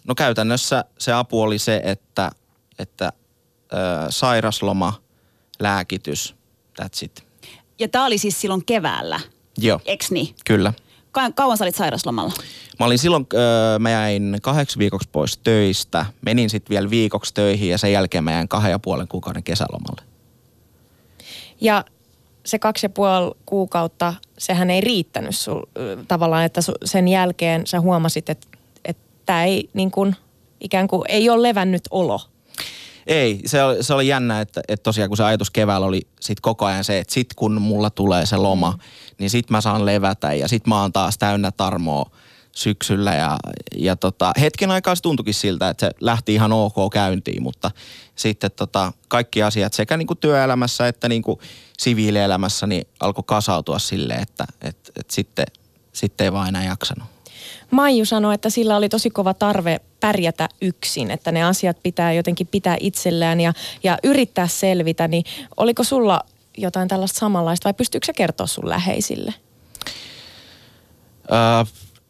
No käytännössä se apu oli se, että, että ö, sairasloma, lääkitys, that's it. Ja tämä oli siis silloin keväällä? Joo. Eks niin? Kyllä. Ka- kauan sä olit sairaslomalla? Mä olin silloin, öö, mä jäin kahdeksi viikoksi pois töistä, menin sitten vielä viikoksi töihin ja sen jälkeen mä jäin kahden ja puolen kuukauden kesälomalle. Ja se kaksi ja puoli kuukautta, sehän ei riittänyt sul, tavallaan, että sen jälkeen sä huomasit, että tämä ei niin kuin, ikään kuin ei ole levännyt olo. Ei, se oli, se oli jännä, että, että tosiaan kun se ajatus keväällä oli sit koko ajan se, että sit kun mulla tulee se loma, mm. niin sit mä saan levätä ja sit mä oon taas täynnä tarmoa syksyllä ja, ja tota, hetken aikaa se tuntuikin siltä, että se lähti ihan ok käyntiin, mutta sitten tota, kaikki asiat sekä niin kuin työelämässä että niin kuin siviilielämässä niin alkoi kasautua silleen, että et, et sitten, sitten ei vaan enää jaksanut. Maiju sanoi, että sillä oli tosi kova tarve pärjätä yksin, että ne asiat pitää jotenkin pitää itsellään ja, ja yrittää selvitä, niin oliko sulla jotain tällaista samanlaista vai pystyykö se kertoa sun läheisille? Öö,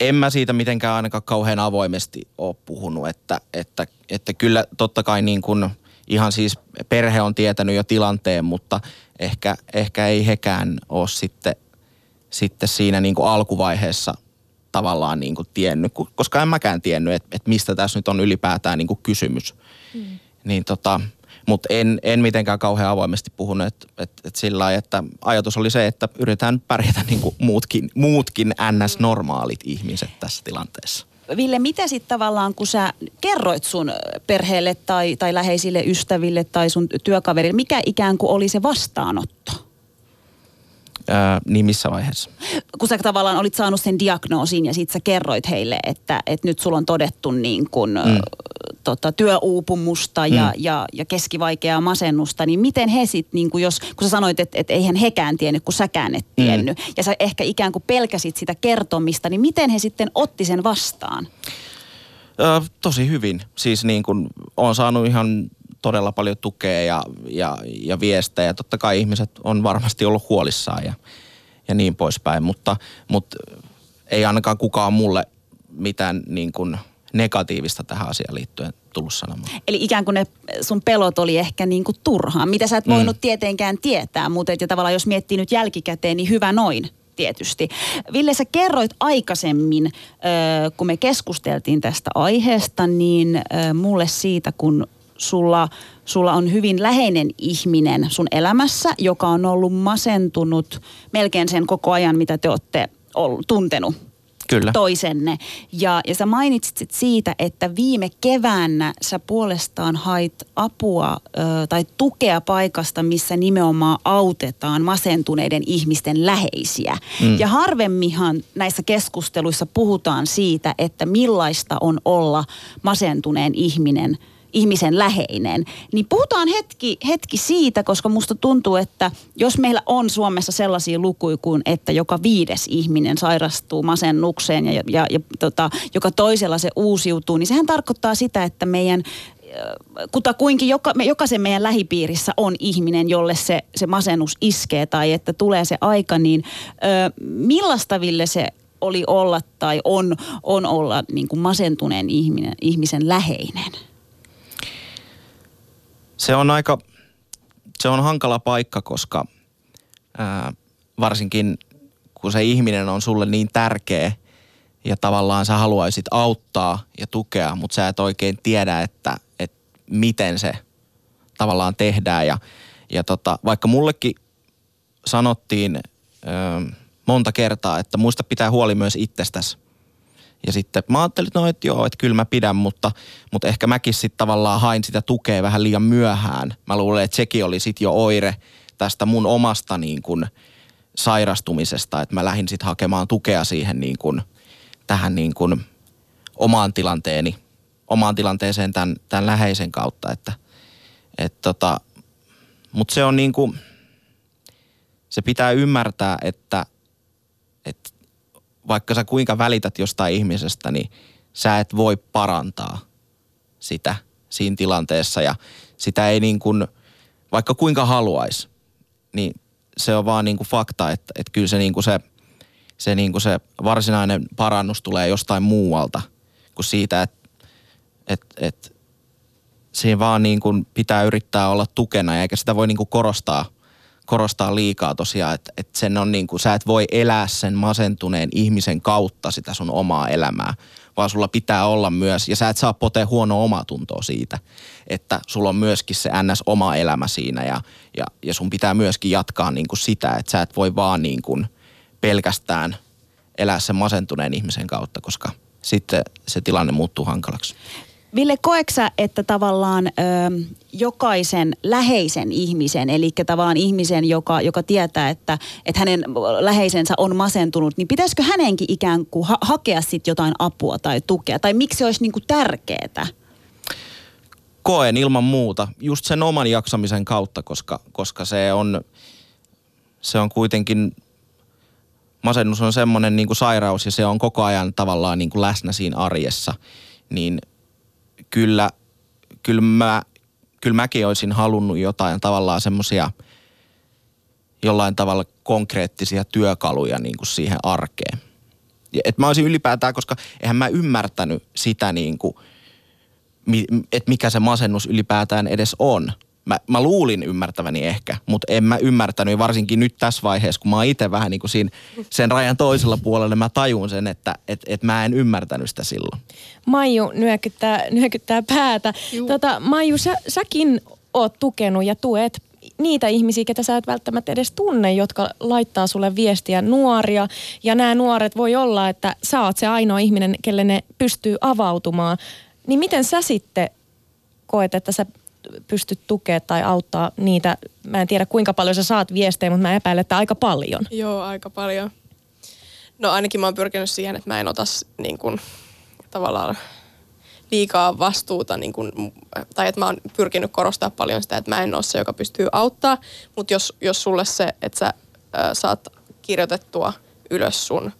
en mä siitä mitenkään ainakaan kauhean avoimesti ole puhunut, että, että, että kyllä totta kai niin kuin ihan siis perhe on tietänyt jo tilanteen, mutta ehkä, ehkä ei hekään ole sitten, sitten siinä niin kuin alkuvaiheessa tavallaan niin kuin tiennyt, koska en mäkään tiennyt, että, että mistä tässä nyt on ylipäätään niin kuin kysymys. Mm. Niin tota, mutta en, en mitenkään kauhean avoimesti puhunut, että et, et sillä lailla, että ajatus oli se, että yritetään pärjätä niin kuin muutkin, muutkin ns-normaalit ihmiset tässä tilanteessa. Ville, mitä sitten tavallaan, kun sä kerroit sun perheelle tai, tai läheisille ystäville tai sun työkaverille, mikä ikään kuin oli se vastaanotto? Öö, niin missä vaiheessa? Kun sä tavallaan olit saanut sen diagnoosin ja sit sä kerroit heille, että, että nyt sulla on todettu niin kun, mm. tota, työuupumusta ja, mm. ja, ja keskivaikeaa masennusta, niin miten he sitten, niin jos, kun sä sanoit, että, että eihän hekään tiennyt, kun säkään et tiennyt, mm. ja sä ehkä ikään kuin pelkäsit sitä kertomista, niin miten he sitten otti sen vastaan? Öö, tosi hyvin. Siis niin kun on saanut ihan todella paljon tukea ja, ja, ja viestejä. Totta kai ihmiset on varmasti ollut huolissaan ja, ja niin poispäin, mutta, mutta ei ainakaan kukaan mulle mitään niin kuin negatiivista tähän asiaan liittyen tullut sanomaan. Eli ikään kuin ne sun pelot oli ehkä niin kuin turhaa, mitä sä et voinut mm. tietenkään tietää, mutta et, ja tavallaan jos miettii nyt jälkikäteen, niin hyvä noin tietysti. Ville, sä kerroit aikaisemmin, kun me keskusteltiin tästä aiheesta, niin mulle siitä, kun sulla, sulla on hyvin läheinen ihminen sun elämässä, joka on ollut masentunut melkein sen koko ajan, mitä te olette ollut, tuntenut Kyllä. toisenne. Ja, ja sä mainitsit siitä, että viime keväänä sä puolestaan hait apua ö, tai tukea paikasta, missä nimenomaan autetaan masentuneiden ihmisten läheisiä. Mm. Ja harvemminhan näissä keskusteluissa puhutaan siitä, että millaista on olla masentuneen ihminen – ihmisen läheinen. Niin puhutaan hetki, hetki siitä, koska musta tuntuu, että jos meillä on Suomessa sellaisia lukuja kuin, että joka viides ihminen sairastuu masennukseen ja, ja, ja tota, joka toisella se uusiutuu, niin sehän tarkoittaa sitä, että meidän kutakuinkin joka, jokaisen meidän lähipiirissä on ihminen, jolle se, se masennus iskee tai että tulee se aika, niin ö, millaista Ville se oli olla tai on, on olla niin kuin masentuneen ihminen, ihmisen läheinen? Se on aika, se on hankala paikka, koska ää, varsinkin kun se ihminen on sulle niin tärkeä ja tavallaan sä haluaisit auttaa ja tukea, mutta sä et oikein tiedä, että, että miten se tavallaan tehdään. Ja, ja tota, vaikka mullekin sanottiin ää, monta kertaa, että muista pitää huoli myös itsestäsi ja sitten mä ajattelin, että no, että joo, että kyllä mä pidän, mutta, mutta ehkä mäkin sitten tavallaan hain sitä tukea vähän liian myöhään. Mä luulen, että sekin oli sitten jo oire tästä mun omasta niin kuin sairastumisesta, että mä lähdin sitten hakemaan tukea siihen niin kuin, tähän niin kuin omaan tilanteeni, omaan tilanteeseen tämän, tämän läheisen kautta, että et tota, mutta se on niin kuin, se pitää ymmärtää, että, että vaikka sä kuinka välität jostain ihmisestä, niin sä et voi parantaa sitä siinä tilanteessa. Ja sitä ei niin kuin, vaikka kuinka haluaisi, niin se on vaan niin kuin fakta, että, että kyllä se, niin kuin se, se, niin kuin se varsinainen parannus tulee jostain muualta kuin siitä, että, että, että siinä vaan niin kuin pitää yrittää olla tukena eikä sitä voi niin kuin korostaa korostaa liikaa tosiaan, että, että sen on niin kuin, sä et voi elää sen masentuneen ihmisen kautta sitä sun omaa elämää, vaan sulla pitää olla myös, ja sä et saa potea huonoa omatuntoa siitä, että sulla on myöskin se ns. oma elämä siinä ja, ja, ja sun pitää myöskin jatkaa niin kuin sitä, että sä et voi vaan niin kuin pelkästään elää sen masentuneen ihmisen kautta, koska sitten se tilanne muuttuu hankalaksi. Ville, koeksä, että tavallaan ö, jokaisen läheisen ihmisen, eli tavallaan ihmisen, joka, joka tietää, että, että hänen läheisensä on masentunut, niin pitäisikö hänenkin ikään kuin ha- hakea sitten jotain apua tai tukea? Tai miksi se olisi niin kuin tärkeää? Koen ilman muuta, just sen oman jaksamisen kautta, koska, koska se on, se on kuitenkin, masennus on semmoinen niin sairaus ja se on koko ajan tavallaan niin kuin läsnä siinä arjessa, niin – kyllä, kyllä, mä, kyllä mäkin olisin halunnut jotain tavallaan semmoisia jollain tavalla konkreettisia työkaluja niin kuin siihen arkeen. Et mä olisin ylipäätään, koska eihän mä ymmärtänyt sitä niin kuin, että mikä se masennus ylipäätään edes on – mä, mä luulin ymmärtäväni ehkä, mutta en mä ymmärtänyt. Varsinkin nyt tässä vaiheessa, kun mä oon itse vähän niin kuin siinä, sen rajan toisella puolella, mä tajun sen, että et, et mä en ymmärtänyt sitä silloin. Maiju nyökyttää, nyökyttää päätä. Tota, Maiju, sä, säkin oot tukenut ja tuet niitä ihmisiä, ketä sä et välttämättä edes tunne, jotka laittaa sulle viestiä nuoria. Ja nämä nuoret voi olla, että sä oot se ainoa ihminen, kelle ne pystyy avautumaan. Niin miten sä sitten koet, että sä pystyt tukemaan tai auttaa niitä. Mä en tiedä kuinka paljon sä saat viestejä, mutta mä epäilen, että aika paljon. Joo, aika paljon. No ainakin mä oon pyrkinyt siihen, että mä en ota niin kuin, tavallaan liikaa vastuuta, niin kuin, tai että mä oon pyrkinyt korostaa paljon sitä, että mä en ole se, joka pystyy auttaa, mutta jos, jos sulle se, että sä ä, saat kirjoitettua ylös sun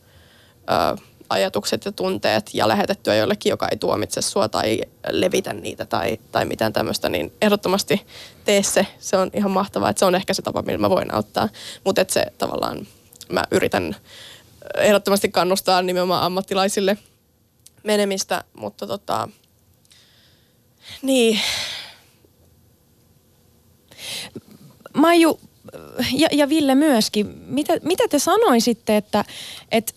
ä, ajatukset ja tunteet ja lähetettyä jollekin, joka ei tuomitse sua tai levitä niitä tai, tai mitään tämmöistä, niin ehdottomasti tee se. Se on ihan mahtavaa, että se on ehkä se tapa, millä mä voin auttaa. Mutta että se tavallaan, mä yritän ehdottomasti kannustaa nimenomaan ammattilaisille menemistä, mutta tota, niin. Maiju ja, ja Ville myöskin, mitä, mitä te sanoisitte, että, että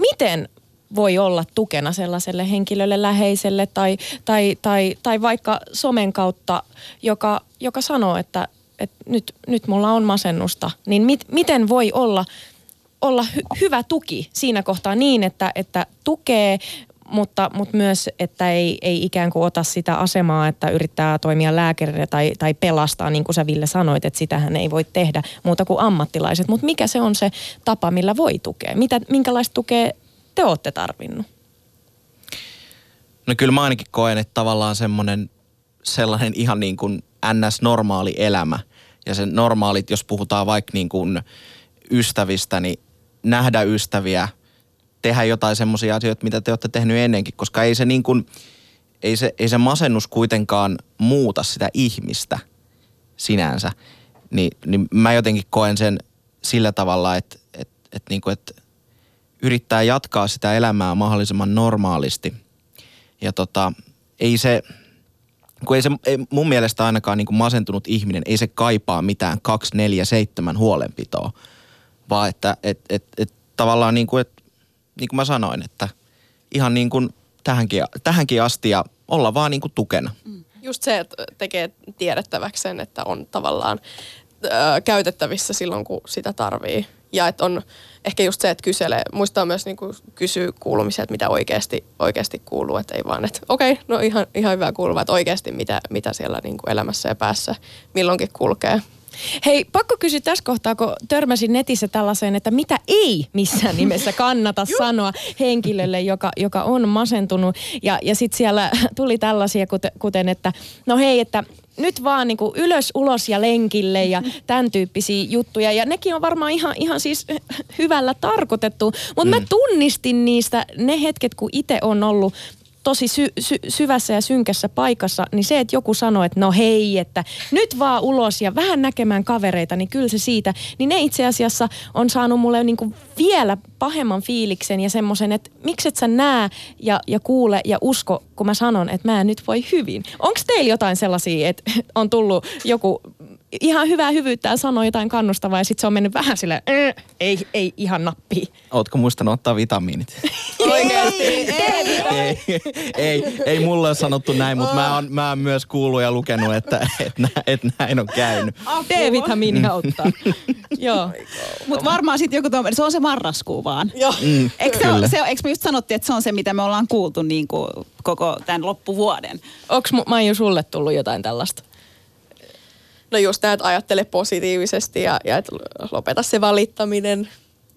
miten voi olla tukena sellaiselle henkilölle läheiselle tai, tai, tai, tai vaikka somen kautta, joka, joka sanoo, että, että nyt, nyt mulla on masennusta, niin mit, miten voi olla, olla hy, hyvä tuki siinä kohtaa niin, että, että tukee, mutta, mutta myös, että ei, ei ikään kuin ota sitä asemaa, että yrittää toimia lääkärinä tai, tai pelastaa, niin kuin sä Ville sanoit, että sitähän ei voi tehdä muuta kuin ammattilaiset. Mutta mikä se on se tapa, millä voi tukea? Mitä, minkälaista tukea te olette tarvinnut? No kyllä mä ainakin koen, että tavallaan semmoinen sellainen ihan niin kuin ns-normaali elämä ja sen normaalit, jos puhutaan vaikka niin kuin ystävistä, niin nähdä ystäviä, tehdä jotain semmoisia asioita, mitä te olette tehnyt ennenkin, koska ei se niin kuin, ei se, ei se masennus kuitenkaan muuta sitä ihmistä sinänsä. Ni, niin mä jotenkin koen sen sillä tavalla, että, että, että, niin kuin, että yrittää jatkaa sitä elämää mahdollisimman normaalisti. Ja tota, ei se, kun ei se ei mun mielestä ainakaan niin kuin masentunut ihminen, ei se kaipaa mitään 247 huolenpitoa, vaan että et, et, et, tavallaan niin kuin, et, niin kuin mä sanoin, että ihan niin kuin tähänkin, tähänkin asti ja olla vaan niin kuin tukena. Mm. Just se, että tekee tiedettäväksi sen, että on tavallaan ö, käytettävissä silloin, kun sitä tarvii. Ja että on ehkä just se, että kyselee, muistaa myös niin kuin kysyä kuulumisia, että mitä oikeasti, oikeasti kuuluu, että ei vaan, että okei, okay, no ihan, ihan hyvää kuuluvaa, että oikeasti mitä, mitä siellä niin kuin elämässä ja päässä milloinkin kulkee. Hei, pakko kysyä tässä kohtaa, kun törmäsin netissä tällaiseen, että mitä ei missään nimessä kannata sanoa henkilölle, joka, joka on masentunut. Ja, ja sitten siellä tuli tällaisia, kuten, kuten, että no hei, että nyt vaan niin kuin ylös, ulos ja lenkille ja tämän tyyppisiä juttuja. Ja nekin on varmaan ihan, ihan siis hyvällä tarkoitettu. Mutta mm. mä tunnistin niistä ne hetket, kun itse on ollut tosi sy- sy- syvässä ja synkässä paikassa, niin se, että joku sanoo, että no hei, että nyt vaan ulos ja vähän näkemään kavereita, niin kyllä se siitä, niin ne itse asiassa on saanut mulle niin kuin vielä pahemman fiiliksen ja semmoisen, että mikset sä näe ja, ja kuule ja usko, kun mä sanon, että mä en nyt voi hyvin. Onko teillä jotain sellaisia, että on tullut joku ihan hyvää hyvyyttään sanoo jotain kannustavaa ja sitten se on mennyt vähän sille ei, ei ihan nappiin. Ootko muistanut ottaa vitamiinit? Oikeasti. Ei, ei, ei mulle ole sanottu näin, mutta mä oon, mä oon myös kuullut ja lukenut, että et, nä- et näin on käynyt. D-vitamiini auttaa. Joo. Mutta varmaan sitten joku tuommoinen, se on se marraskuu vaan. Joo. Mm, Eikö, se, kyllä. ole, se, eikö me just sanottiin, että se on se, mitä me ollaan kuultu niin kuin koko tämän loppuvuoden? Onks mu- Maiju sulle tullut jotain tällaista? No just tämä, että ajattele positiivisesti ja, ja että lopeta se valittaminen.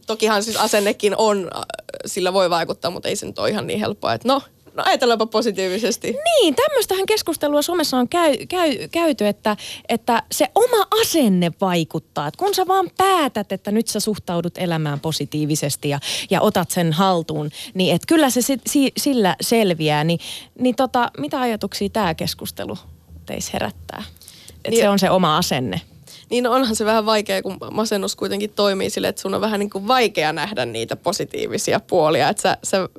Tokihan siis asennekin on, äh, sillä voi vaikuttaa, mutta ei se nyt ole ihan niin helppoa, että no, no ajatellaanpa positiivisesti. Niin, tämmöistähän keskustelua somessa on käy, käy, käyty, että, että se oma asenne vaikuttaa. Et kun sä vaan päätät, että nyt sä suhtaudut elämään positiivisesti ja, ja otat sen haltuun, niin et kyllä se si, si, sillä selviää. Ni, niin tota, mitä ajatuksia tämä keskustelu teissä herättää? Että Niin- se on se oma asenne. Niin onhan se vähän vaikea, kun masennus kuitenkin toimii sille, että sun on vähän niin kuin vaikea nähdä niitä positiivisia puolia. Että sä, sä,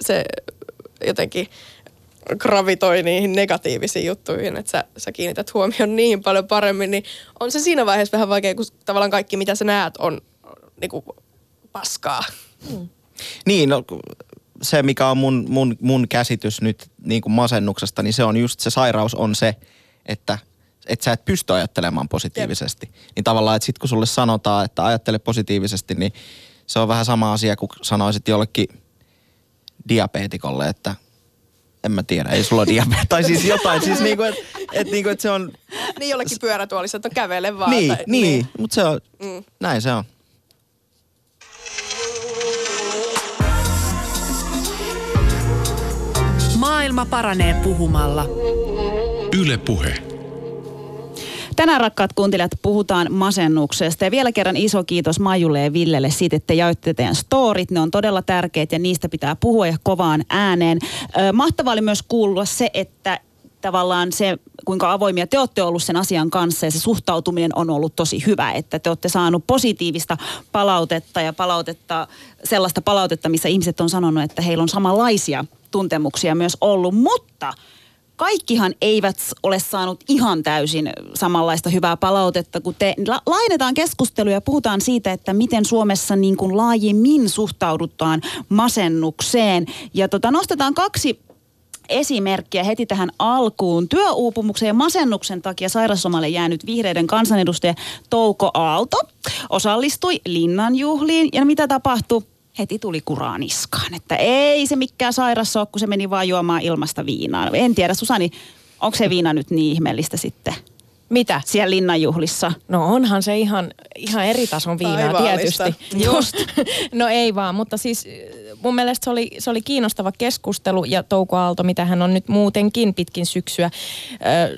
se jotenkin gravitoi niihin negatiivisiin juttuihin, että sä, sä kiinnität huomioon niihin paljon paremmin, niin on se siinä vaiheessa vähän vaikea, kun tavallaan kaikki mitä sä näet on niin kuin paskaa. Niin, no, se mikä on mun, mun, mun käsitys nyt niin kuin masennuksesta, niin se on just se sairaus on se, että että sä et pysty ajattelemaan positiivisesti. Niin tavallaan, että sit kun sulle sanotaan, että ajattele positiivisesti, niin se on vähän sama asia kuin sanoisit jollekin diabeetikolle, että en mä tiedä, ei sulla diabetes. tai siis jotain, siis niinku, että et, niinku, et se on, Niin jollekin pyörätuolissa, että kävele vaan. niin, tai, niin, niin. mutta se on, Mm. näin se on. Maailma paranee puhumalla. Yle Puhe. Tänään rakkaat kuuntelijat puhutaan masennuksesta ja vielä kerran iso kiitos Maijulle ja Villelle siitä, että jaoitte teidän storit. Ne on todella tärkeät ja niistä pitää puhua ja kovaan ääneen. Mahtavaa oli myös kuulla se, että tavallaan se, kuinka avoimia te olette ollut sen asian kanssa ja se suhtautuminen on ollut tosi hyvä, että te olette saanut positiivista palautetta ja palautetta, sellaista palautetta, missä ihmiset on sanonut, että heillä on samanlaisia tuntemuksia myös ollut, mutta kaikkihan eivät ole saanut ihan täysin samanlaista hyvää palautetta, kun te la- lainetaan keskustelua ja puhutaan siitä, että miten Suomessa niin kuin laajemmin suhtaudutaan masennukseen. Ja tota, nostetaan kaksi esimerkkiä heti tähän alkuun. Työuupumuksen ja masennuksen takia sairauslomalle jäänyt vihreiden kansanedustaja Touko Aalto osallistui linnanjuhliin. Ja mitä tapahtui? Heti tuli kuraa niskaan, että ei se mikään sairas ole, kun se meni vaan juomaan ilmasta viinaa. En tiedä, Susani, onko se viina nyt niin ihmeellistä sitten Mitä? siellä linnanjuhlissa? No onhan se ihan, ihan eri tason viinaa Taivaallista. tietysti. Just. no ei vaan, mutta siis mun mielestä se oli, se oli kiinnostava keskustelu ja Touko Aalto, mitä hän on nyt muutenkin pitkin syksyä äh,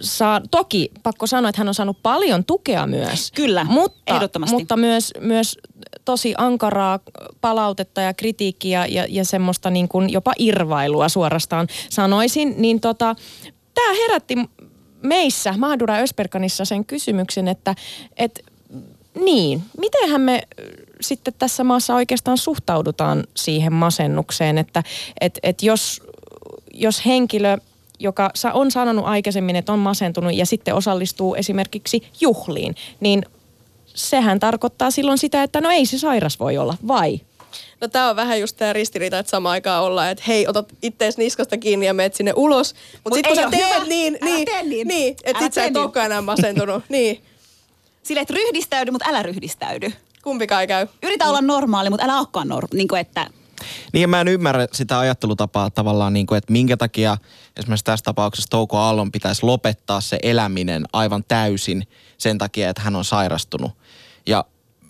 saa, toki pakko sanoa, että hän on saanut paljon tukea myös. Kyllä, mutta, ehdottomasti. Mutta myös, myös tosi ankaraa palautetta ja kritiikkiä ja, ja semmoista niin kuin jopa irvailua suorastaan sanoisin, niin tota, tämä herätti meissä Mahdura Ösperkanissa sen kysymyksen, että et, niin, mitenhän me ö, sitten tässä maassa oikeastaan suhtaudutaan siihen masennukseen, että et, et jos, jos henkilö joka on sanonut aikaisemmin, että on masentunut ja sitten osallistuu esimerkiksi juhliin, niin sehän tarkoittaa silloin sitä, että no ei se sairas voi olla, vai? No tää on vähän just tää ristiriita, että samaan aikaan ollaan, että hei, otat ittees niskasta kiinni ja meet sinne ulos. Mutta Mut sit kun ei sä teet hyvä. niin, Älä niin, tee niin. niin että sit sä et niin. olekaan enää masentunut. niin, Sille, että ryhdistäydy, mutta älä ryhdistäydy. Kumpikaan ei käy. Yritä olla normaali, mutta älä olekaan normaali. Niin kuin, että Niin ja mä en ymmärrä sitä ajattelutapaa tavallaan, niin kuin, että minkä takia esimerkiksi tässä tapauksessa Touko Aallon pitäisi lopettaa se eläminen aivan täysin sen takia, että hän on sairastunut. Ja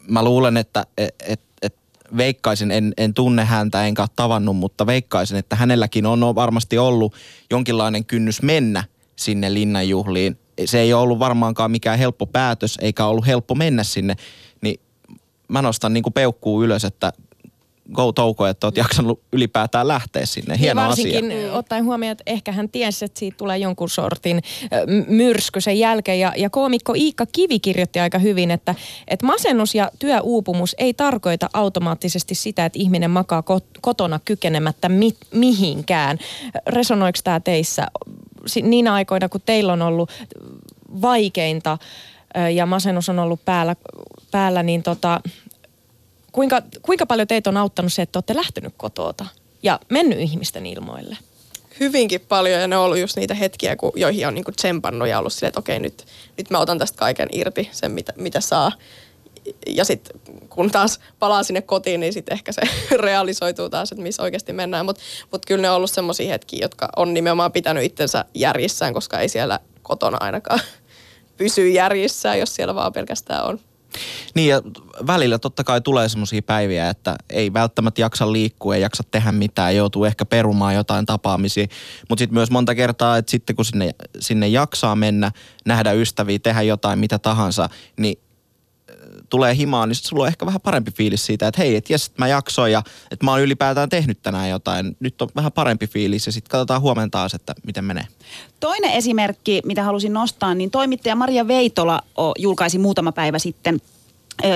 mä luulen, että et, et, et veikkaisin, en, en tunne häntä enkä ole tavannut, mutta veikkaisin, että hänelläkin on varmasti ollut jonkinlainen kynnys mennä sinne linnanjuhliin. Se ei ole ollut varmaankaan mikään helppo päätös, eikä ollut helppo mennä sinne. Niin mä nostan niin kuin peukkuu ylös, että go Touko, että oot jaksanut ylipäätään lähteä sinne. Hieno niin asia. varsinkin ottaen huomioon, että ehkä hän tiesi, että siitä tulee jonkun sortin myrsky sen jälkeen. Ja, ja koomikko Iikka Kivi kirjoitti aika hyvin, että, että masennus ja työuupumus ei tarkoita automaattisesti sitä, että ihminen makaa kot- kotona kykenemättä mi- mihinkään. Resonoiko tämä teissä niinä aikoina, kun teillä on ollut vaikeinta ja masennus on ollut päällä, päällä niin tota, kuinka, kuinka paljon teitä on auttanut se, että olette lähtenyt kotoota ja mennyt ihmisten ilmoille? hyvinkin paljon ja ne on ollut just niitä hetkiä, kun, joihin on niinku tsempannut ja ollut silleen, että okei nyt, nyt mä otan tästä kaiken irti, sen mitä, mitä saa. Ja sitten kun taas palaa sinne kotiin, niin sitten ehkä se realisoituu taas, että missä oikeasti mennään. Mutta mut kyllä ne on ollut semmoisia hetkiä, jotka on nimenomaan pitänyt itsensä järjissään, koska ei siellä kotona ainakaan pysy järjissään, jos siellä vaan pelkästään on. Niin ja välillä totta kai tulee semmoisia päiviä, että ei välttämättä jaksa liikkua, ei jaksa tehdä mitään, joutuu ehkä perumaan jotain tapaamisia. Mutta sitten myös monta kertaa, että sitten kun sinne, sinne jaksaa mennä, nähdä ystäviä, tehdä jotain, mitä tahansa, niin tulee himaan, niin sulla on ehkä vähän parempi fiilis siitä, että hei, että jes, mä jaksoin ja että mä oon ylipäätään tehnyt tänään jotain. Nyt on vähän parempi fiilis ja sitten katsotaan huomenna taas, että miten menee. Toinen esimerkki, mitä halusin nostaa, niin toimittaja Maria Veitola julkaisi muutama päivä sitten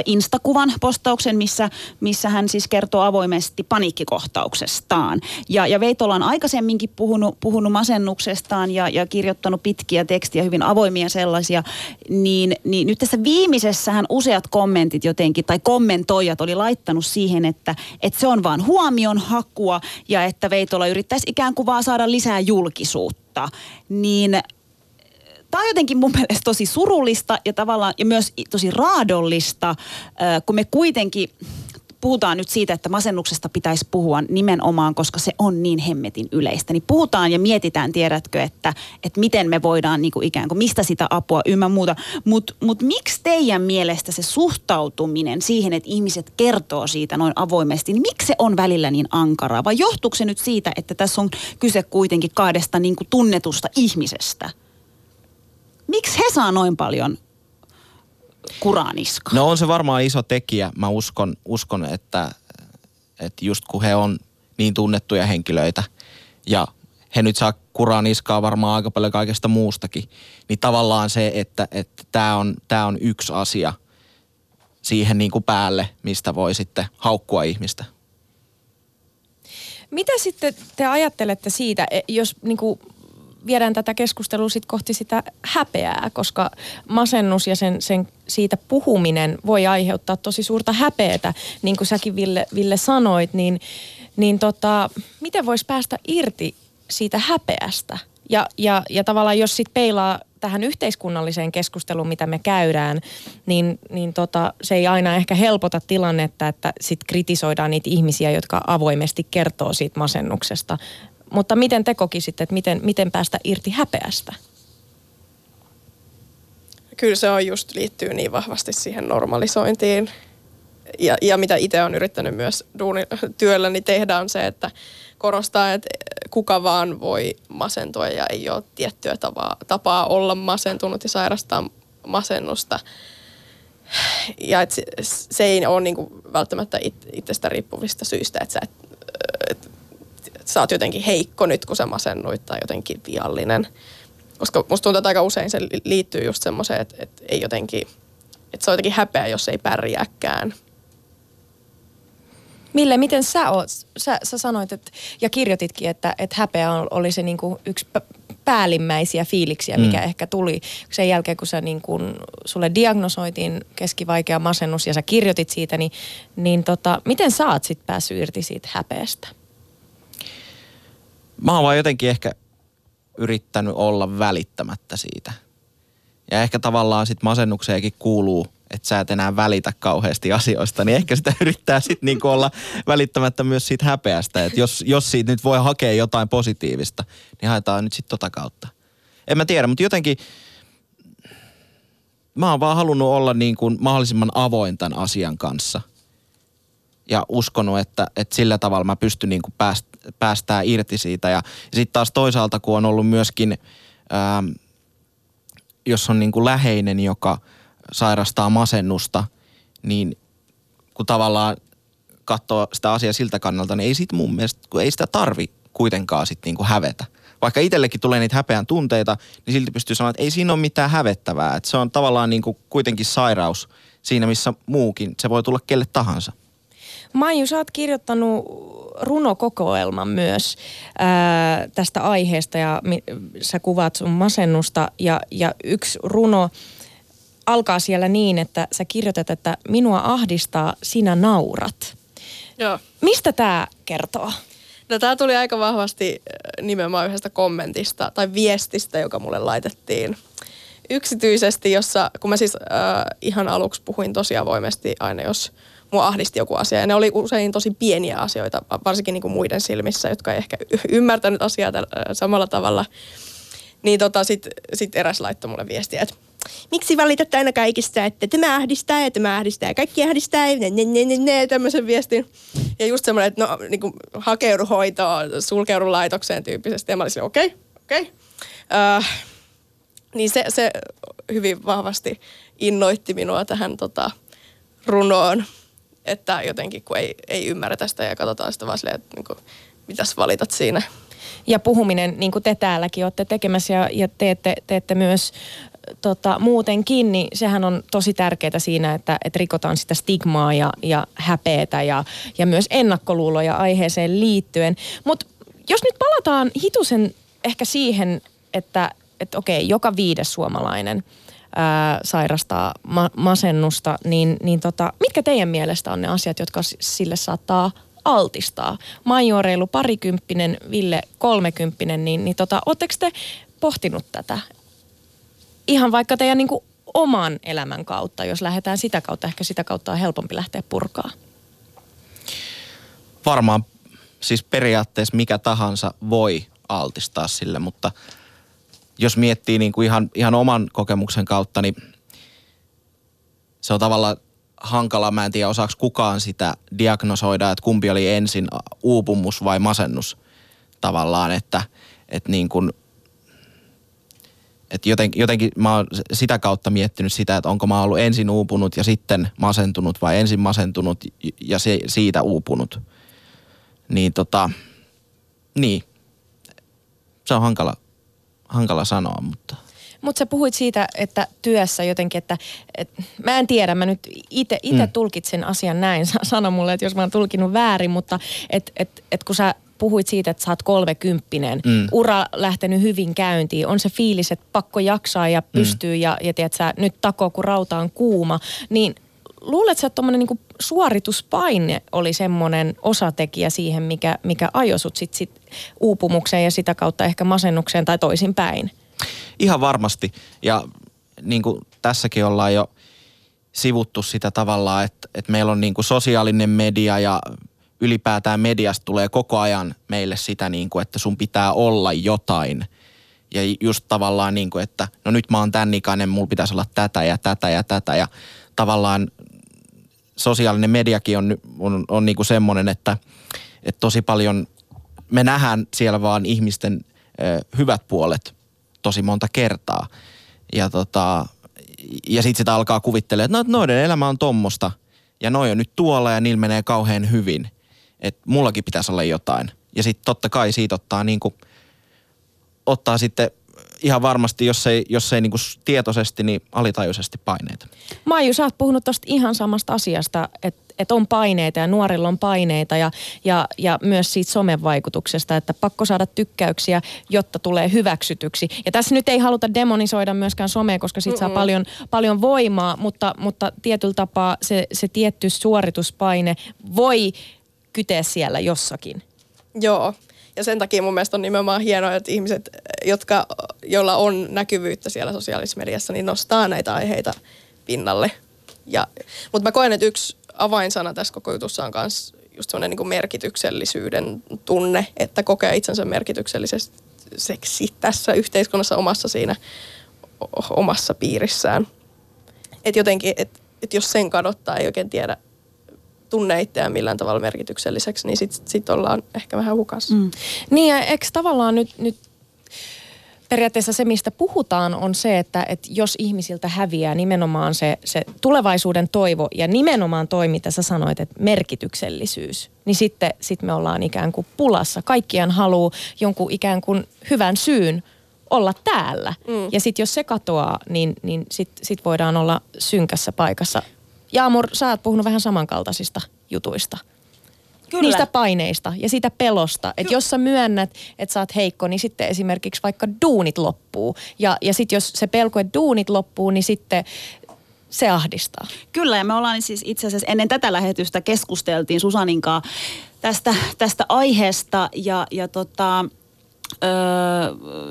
Instakuvan postauksen, missä, missä hän siis kertoo avoimesti paniikkikohtauksestaan. Ja, ja Veitola on aikaisemminkin puhunut, puhunut masennuksestaan ja, ja kirjoittanut pitkiä tekstiä, hyvin avoimia sellaisia. Niin, niin nyt tässä viimeisessä hän useat kommentit jotenkin, tai kommentoijat oli laittanut siihen, että, että se on vaan huomion hakua ja että Veitola yrittäisi ikään kuin vaan saada lisää julkisuutta. Niin tämä on jotenkin mun mielestä tosi surullista ja tavallaan ja myös tosi raadollista, kun me kuitenkin puhutaan nyt siitä, että masennuksesta pitäisi puhua nimenomaan, koska se on niin hemmetin yleistä. Niin puhutaan ja mietitään, tiedätkö, että, että miten me voidaan niin kuin ikään kuin, mistä sitä apua ymmä muuta. Mutta mut miksi teidän mielestä se suhtautuminen siihen, että ihmiset kertoo siitä noin avoimesti, niin miksi se on välillä niin ankaraa? Vai johtuuko se nyt siitä, että tässä on kyse kuitenkin kahdesta niin kuin tunnetusta ihmisestä? Miksi he saa noin paljon kuraniskaa? No on se varmaan iso tekijä. Mä uskon, uskon että, että just kun he on niin tunnettuja henkilöitä ja he nyt saa kuraa niskaa varmaan aika paljon kaikesta muustakin, niin tavallaan se, että tämä on, tää on yksi asia siihen niin kuin päälle, mistä voi sitten haukkua ihmistä. Mitä sitten te ajattelette siitä, e, jos niin kuin viedään tätä keskustelua sit kohti sitä häpeää, koska masennus ja sen, sen siitä puhuminen voi aiheuttaa tosi suurta häpeätä, niin kuin säkin Ville, Ville sanoit, niin, niin tota, miten voisi päästä irti siitä häpeästä? Ja, ja, ja tavallaan jos sitten peilaa tähän yhteiskunnalliseen keskusteluun, mitä me käydään, niin, niin tota, se ei aina ehkä helpota tilannetta, että sit kritisoidaan niitä ihmisiä, jotka avoimesti kertoo siitä masennuksesta mutta miten te kokisitte, että miten, miten päästä irti häpeästä? Kyllä se on just liittyy niin vahvasti siihen normalisointiin. Ja, ja mitä itse on yrittänyt myös duuni, työlläni tehdä on se, että korostaa, että kuka vaan voi masentua ja ei ole tiettyä tapaa, tapaa olla masentunut ja sairastaa masennusta. Ja että se, se ei ole niinku välttämättä it, itsestä riippuvista syistä, että sä et, et sä oot jotenkin heikko nyt, kun sä masennuit tai jotenkin viallinen. Koska musta tuntuu, että aika usein se liittyy just semmoiseen, että, että ei jotenkin, että se on jotenkin häpeä, jos ei pärjääkään. Mille, miten sä oot, sä, sä sanoit että, ja kirjoititkin, että, että häpeä oli se niinku yksi päällimmäisiä fiiliksiä, mikä mm. ehkä tuli sen jälkeen, kun sä niin kun, sulle diagnosoitiin keskivaikea masennus ja sä kirjoitit siitä, niin, niin tota, miten sä oot sit päässyt irti siitä häpeästä? Mä oon vaan jotenkin ehkä yrittänyt olla välittämättä siitä. Ja ehkä tavallaan sit masennukseenkin kuuluu, että sä et enää välitä kauheasti asioista, niin ehkä sitä yrittää sitten niinku olla välittämättä myös siitä häpeästä. Että jos, jos siitä nyt voi hakea jotain positiivista, niin haetaan nyt sitten tota kautta. En mä tiedä, mutta jotenkin mä oon vaan halunnut olla niin kuin mahdollisimman avoin tämän asian kanssa. Ja uskonut, että, että sillä tavalla mä pystyn niin kuin päästä päästään irti siitä. Ja, ja sitten taas toisaalta, kun on ollut myöskin, ää, ähm, jos on niin kuin läheinen, joka sairastaa masennusta, niin kun tavallaan katsoo sitä asiaa siltä kannalta, niin ei sit mun mielestä, kun ei sitä tarvi kuitenkaan sit kuin hävetä. Vaikka itsellekin tulee niitä häpeän tunteita, niin silti pystyy sanoa, että ei siinä ole mitään hävettävää. Että se on tavallaan niin kuin kuitenkin sairaus siinä, missä muukin. Se voi tulla kelle tahansa. Maiju, sä oot kirjoittanut runokokoelman myös ää, tästä aiheesta ja mi, sä kuvaat sun masennusta ja, ja yksi runo alkaa siellä niin, että sä kirjoitat, että minua ahdistaa, sinä naurat. Joo. Mistä tämä kertoo? No tämä tuli aika vahvasti äh, nimenomaan yhdestä kommentista tai viestistä, joka mulle laitettiin yksityisesti, jossa kun mä siis äh, ihan aluksi puhuin tosi avoimesti aina, jos mua ahdisti joku asia. Ja ne oli usein tosi pieniä asioita, varsinkin niin kuin muiden silmissä, jotka ei ehkä ymmärtänyt asiaa täl, samalla tavalla. Niin tota, sit, sit eräs laittoi mulle viestiä, että miksi valitat aina kaikista, että tämä ahdistaa ja tämä ahdistaa ja kaikki ahdistaa ja ne, ne, ne, ne, ne, tämmöisen viestin. Ja just semmoinen, että no niin kuin, hakeudu hoitoon, sulkeudu laitokseen tyyppisesti. Ja mä olisin, okei, okay, okei. Okay. Äh, niin se, se hyvin vahvasti innoitti minua tähän tota, runoon, että jotenkin kun ei, ei ymmärretä sitä ja katsotaan sitä vaan silleen, että niin kuin, mitäs valitat siinä. Ja puhuminen, niin kuin te täälläkin olette tekemässä ja, ja teette, teette myös tota, muutenkin, niin sehän on tosi tärkeää siinä, että, että rikotaan sitä stigmaa ja, ja häpeetä ja, ja myös ennakkoluuloja aiheeseen liittyen. Mutta jos nyt palataan hitusen ehkä siihen, että, että okei, joka viides suomalainen ää, sairastaa ma- masennusta, niin, niin tota, mitkä teidän mielestä on ne asiat, jotka sille saattaa altistaa? Maiju on reilu parikymppinen, Ville kolmekymppinen, niin, niin tota, ootteko te pohtinut tätä? Ihan vaikka teidän niin kuin oman elämän kautta, jos lähdetään sitä kautta, ehkä sitä kautta on helpompi lähteä purkaa. Varmaan siis periaatteessa mikä tahansa voi altistaa sille, mutta jos miettii niin kuin ihan, ihan oman kokemuksen kautta, niin se on tavallaan hankala. Mä en tiedä, osaako kukaan sitä diagnosoida, että kumpi oli ensin uupumus vai masennus tavallaan, että, että niin kuin, että jotenkin, jotenkin mä oon sitä kautta miettinyt sitä, että onko mä ollut ensin uupunut ja sitten masentunut vai ensin masentunut ja se, siitä uupunut. Niin tota, niin. Se on hankala, hankala sanoa, mutta... Mutta sä puhuit siitä, että työssä jotenkin, että et, mä en tiedä, mä nyt itse mm. tulkitsen asian näin. Sano mulle, että jos mä oon tulkinut väärin, mutta että et, et kun sä puhuit siitä, että sä oot kolmekymppinen, mm. ura lähtenyt hyvin käyntiin, on se fiilis, että pakko jaksaa ja pystyy mm. ja, ja tiedät sä, nyt takoo kun rauta on kuuma, niin luuletko, että tuommoinen niin suorituspaine oli semmoinen osatekijä siihen, mikä, mikä ajoi sut sit, sit uupumukseen ja sitä kautta ehkä masennukseen tai toisinpäin? Ihan varmasti. Ja niin kuin tässäkin ollaan jo sivuttu sitä tavallaan, että, että meillä on niin kuin sosiaalinen media ja ylipäätään mediasta tulee koko ajan meille sitä, niin kuin, että sun pitää olla jotain. Ja just tavallaan niin kuin, että no nyt mä oon tän ikäinen, mulla pitäisi olla tätä ja tätä ja tätä. Ja tavallaan sosiaalinen mediakin on, on, on niin kuin semmoinen, että, että tosi paljon me nähdään siellä vaan ihmisten hyvät puolet tosi monta kertaa. Ja, tota, ja sitten sitä alkaa kuvittelemaan, että no, noiden elämä on tommosta ja noi on nyt tuolla ja niillä menee kauhean hyvin. Että mullakin pitäisi olla jotain. Ja sitten totta kai siitä ottaa niin kuin, ottaa sitten ihan varmasti, jos ei, jos ei niin kuin tietoisesti, niin alitajuisesti paineita. Maiju, sä oot puhunut tuosta ihan samasta asiasta, että että on paineita ja nuorilla on paineita ja, ja, ja myös siitä somen vaikutuksesta, että pakko saada tykkäyksiä, jotta tulee hyväksytyksi. Ja tässä nyt ei haluta demonisoida myöskään somea, koska siitä saa paljon, paljon voimaa, mutta, mutta tietyllä tapaa se, se tietty suorituspaine voi kyteä siellä jossakin. Joo, ja sen takia mun mielestä on nimenomaan hienoa, että ihmiset, jotka, joilla on näkyvyyttä siellä sosiaalisessa mediassa, niin nostaa näitä aiheita pinnalle. Ja, mutta mä koen, että yksi avainsana tässä koko jutussa on myös just semmoinen niin merkityksellisyyden tunne, että kokee itsensä merkitykselliseksi tässä yhteiskunnassa omassa siinä omassa piirissään. Että jotenkin, että et jos sen kadottaa, ei oikein tiedä, tunne itseään millään tavalla merkitykselliseksi, niin sitten sit ollaan ehkä vähän hukassa. Mm. Niin ja eikö tavallaan nyt, nyt periaatteessa se, mistä puhutaan, on se, että, että jos ihmisiltä häviää nimenomaan se, se tulevaisuuden toivo ja nimenomaan toi, mitä sä sanoit, että merkityksellisyys, niin sitten sit me ollaan ikään kuin pulassa. Kaikkien haluaa jonkun ikään kuin hyvän syyn olla täällä. Mm. Ja sitten jos se katoaa, niin, niin sitten sit voidaan olla synkässä paikassa. Jaamur, sä oot puhunut vähän samankaltaisista jutuista. Kyllä. niistä paineista ja siitä pelosta. Että jos sä myönnät, että sä oot heikko, niin sitten esimerkiksi vaikka duunit loppuu. Ja, ja sitten jos se pelko, että duunit loppuu, niin sitten Se ahdistaa. Kyllä, ja me ollaan siis itse asiassa ennen tätä lähetystä keskusteltiin Susaninkaan tästä, tästä aiheesta ja, ja tota, Öö,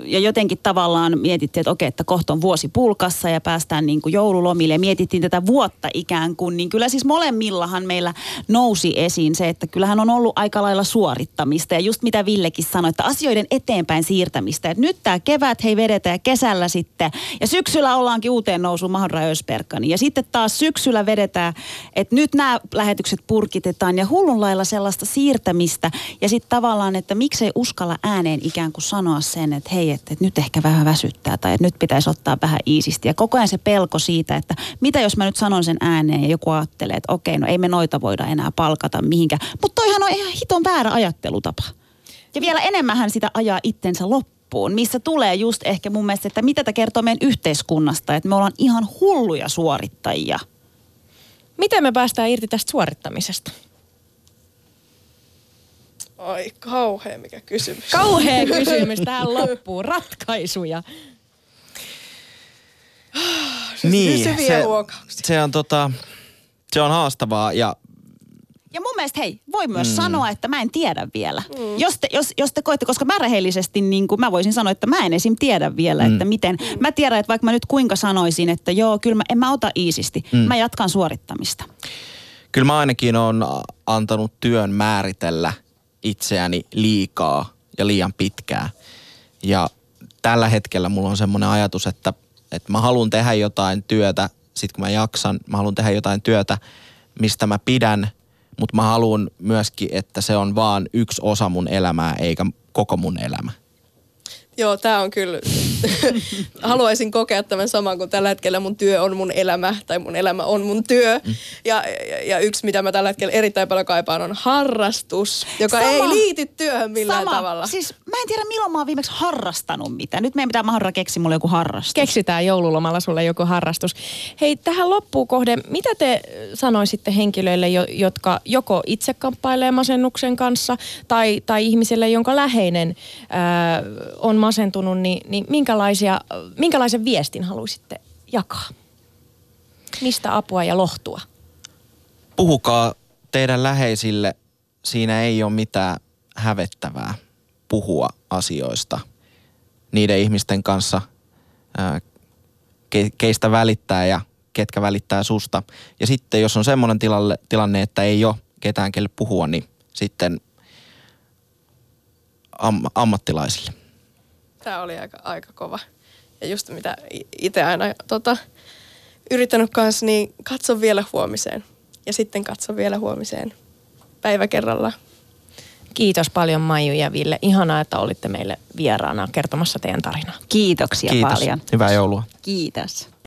ja jotenkin tavallaan mietittiin, että okei, että kohta on vuosi pulkassa ja päästään niin kuin joululomille. Ja mietittiin tätä vuotta ikään kuin, niin kyllä siis molemmillahan meillä nousi esiin se, että kyllähän on ollut aika lailla suorittamista. Ja just mitä Villekin sanoi, että asioiden eteenpäin siirtämistä. Että nyt tämä kevät hei vedetään ja kesällä sitten. Ja syksyllä ollaankin uuteen nousuun Mahra Ösperkani ja sitten taas syksyllä vedetään, että nyt nämä lähetykset purkitetaan. Ja hullun lailla sellaista siirtämistä. Ja sitten tavallaan, että miksei uskalla ääneen ikään kuin sanoa sen, että hei, että, että nyt ehkä vähän väsyttää tai että nyt pitäisi ottaa vähän iisisti. Ja koko ajan se pelko siitä, että mitä jos mä nyt sanon sen ääneen ja joku ajattelee, että okei, no ei me noita voida enää palkata mihinkään. Mutta toihan on ihan hiton väärä ajattelutapa. Ja vielä enemmän sitä ajaa itsensä loppuun, missä tulee just ehkä mun mielestä, että mitä tämä kertoo meidän yhteiskunnasta, että me ollaan ihan hulluja suorittajia. Miten me päästään irti tästä suorittamisesta? Ai kauhea mikä kysymys. Kauhea kysymys tähän loppuun. Ratkaisuja. Niin, Pysyviä se, huokauksia. se on tota, se on haastavaa ja Ja mun mielestä hei, voi myös mm. sanoa, että mä en tiedä vielä. Mm. Jos, te, jos, jos te koitte, koska mä rehellisesti niin kuin mä voisin sanoa, että mä en esim. tiedä vielä, mm. että miten. Mä tiedän, että vaikka mä nyt kuinka sanoisin, että joo, kyllä mä, en mä ota iisisti. Mm. Mä jatkan suorittamista. kyllä mä ainakin on antanut työn määritellä itseäni liikaa ja liian pitkään. Ja tällä hetkellä mulla on semmoinen ajatus, että, että mä haluan tehdä jotain työtä, sit kun mä jaksan, mä haluan tehdä jotain työtä, mistä mä pidän, mutta mä haluan myöskin, että se on vaan yksi osa mun elämää, eikä koko mun elämä. Joo, tämä on kyllä, haluaisin kokea tämän saman, kun tällä hetkellä mun työ on mun elämä, tai mun elämä on mun työ. Mm. Ja, ja, ja yksi, mitä mä tällä hetkellä erittäin paljon kaipaan, on harrastus, joka Sama. ei liity työhön millään Sama. tavalla. Siis mä en tiedä, milloin mä oon viimeksi harrastanut mitään. Nyt meidän pitää Mahra keksiä mulle joku harrastus. Keksitään joululomalla sulle joku harrastus. Hei, tähän loppuun kohde, mitä te sanoisitte henkilöille, jo- jotka joko itse kamppailee masennuksen kanssa, tai, tai ihmiselle, jonka läheinen ää, on masentunut, niin, niin minkälaisia, minkälaisen viestin haluaisitte jakaa? Mistä apua ja lohtua? Puhukaa teidän läheisille, siinä ei ole mitään hävettävää puhua asioista niiden ihmisten kanssa, keistä välittää ja ketkä välittää susta. Ja sitten jos on semmoinen tilanne, että ei ole ketään kelle puhua, niin sitten am, ammattilaisille. Tämä oli aika, aika kova. Ja just mitä itse aina tota, yrittänyt kanssa, niin katso vielä huomiseen. Ja sitten katso vielä huomiseen päivä kerrallaan. Kiitos paljon Maiju ja Ville. Ihanaa, että olitte meille vieraana kertomassa teidän tarinaa. Kiitoksia Kiitos. paljon. Hyvää joulua. Kiitos.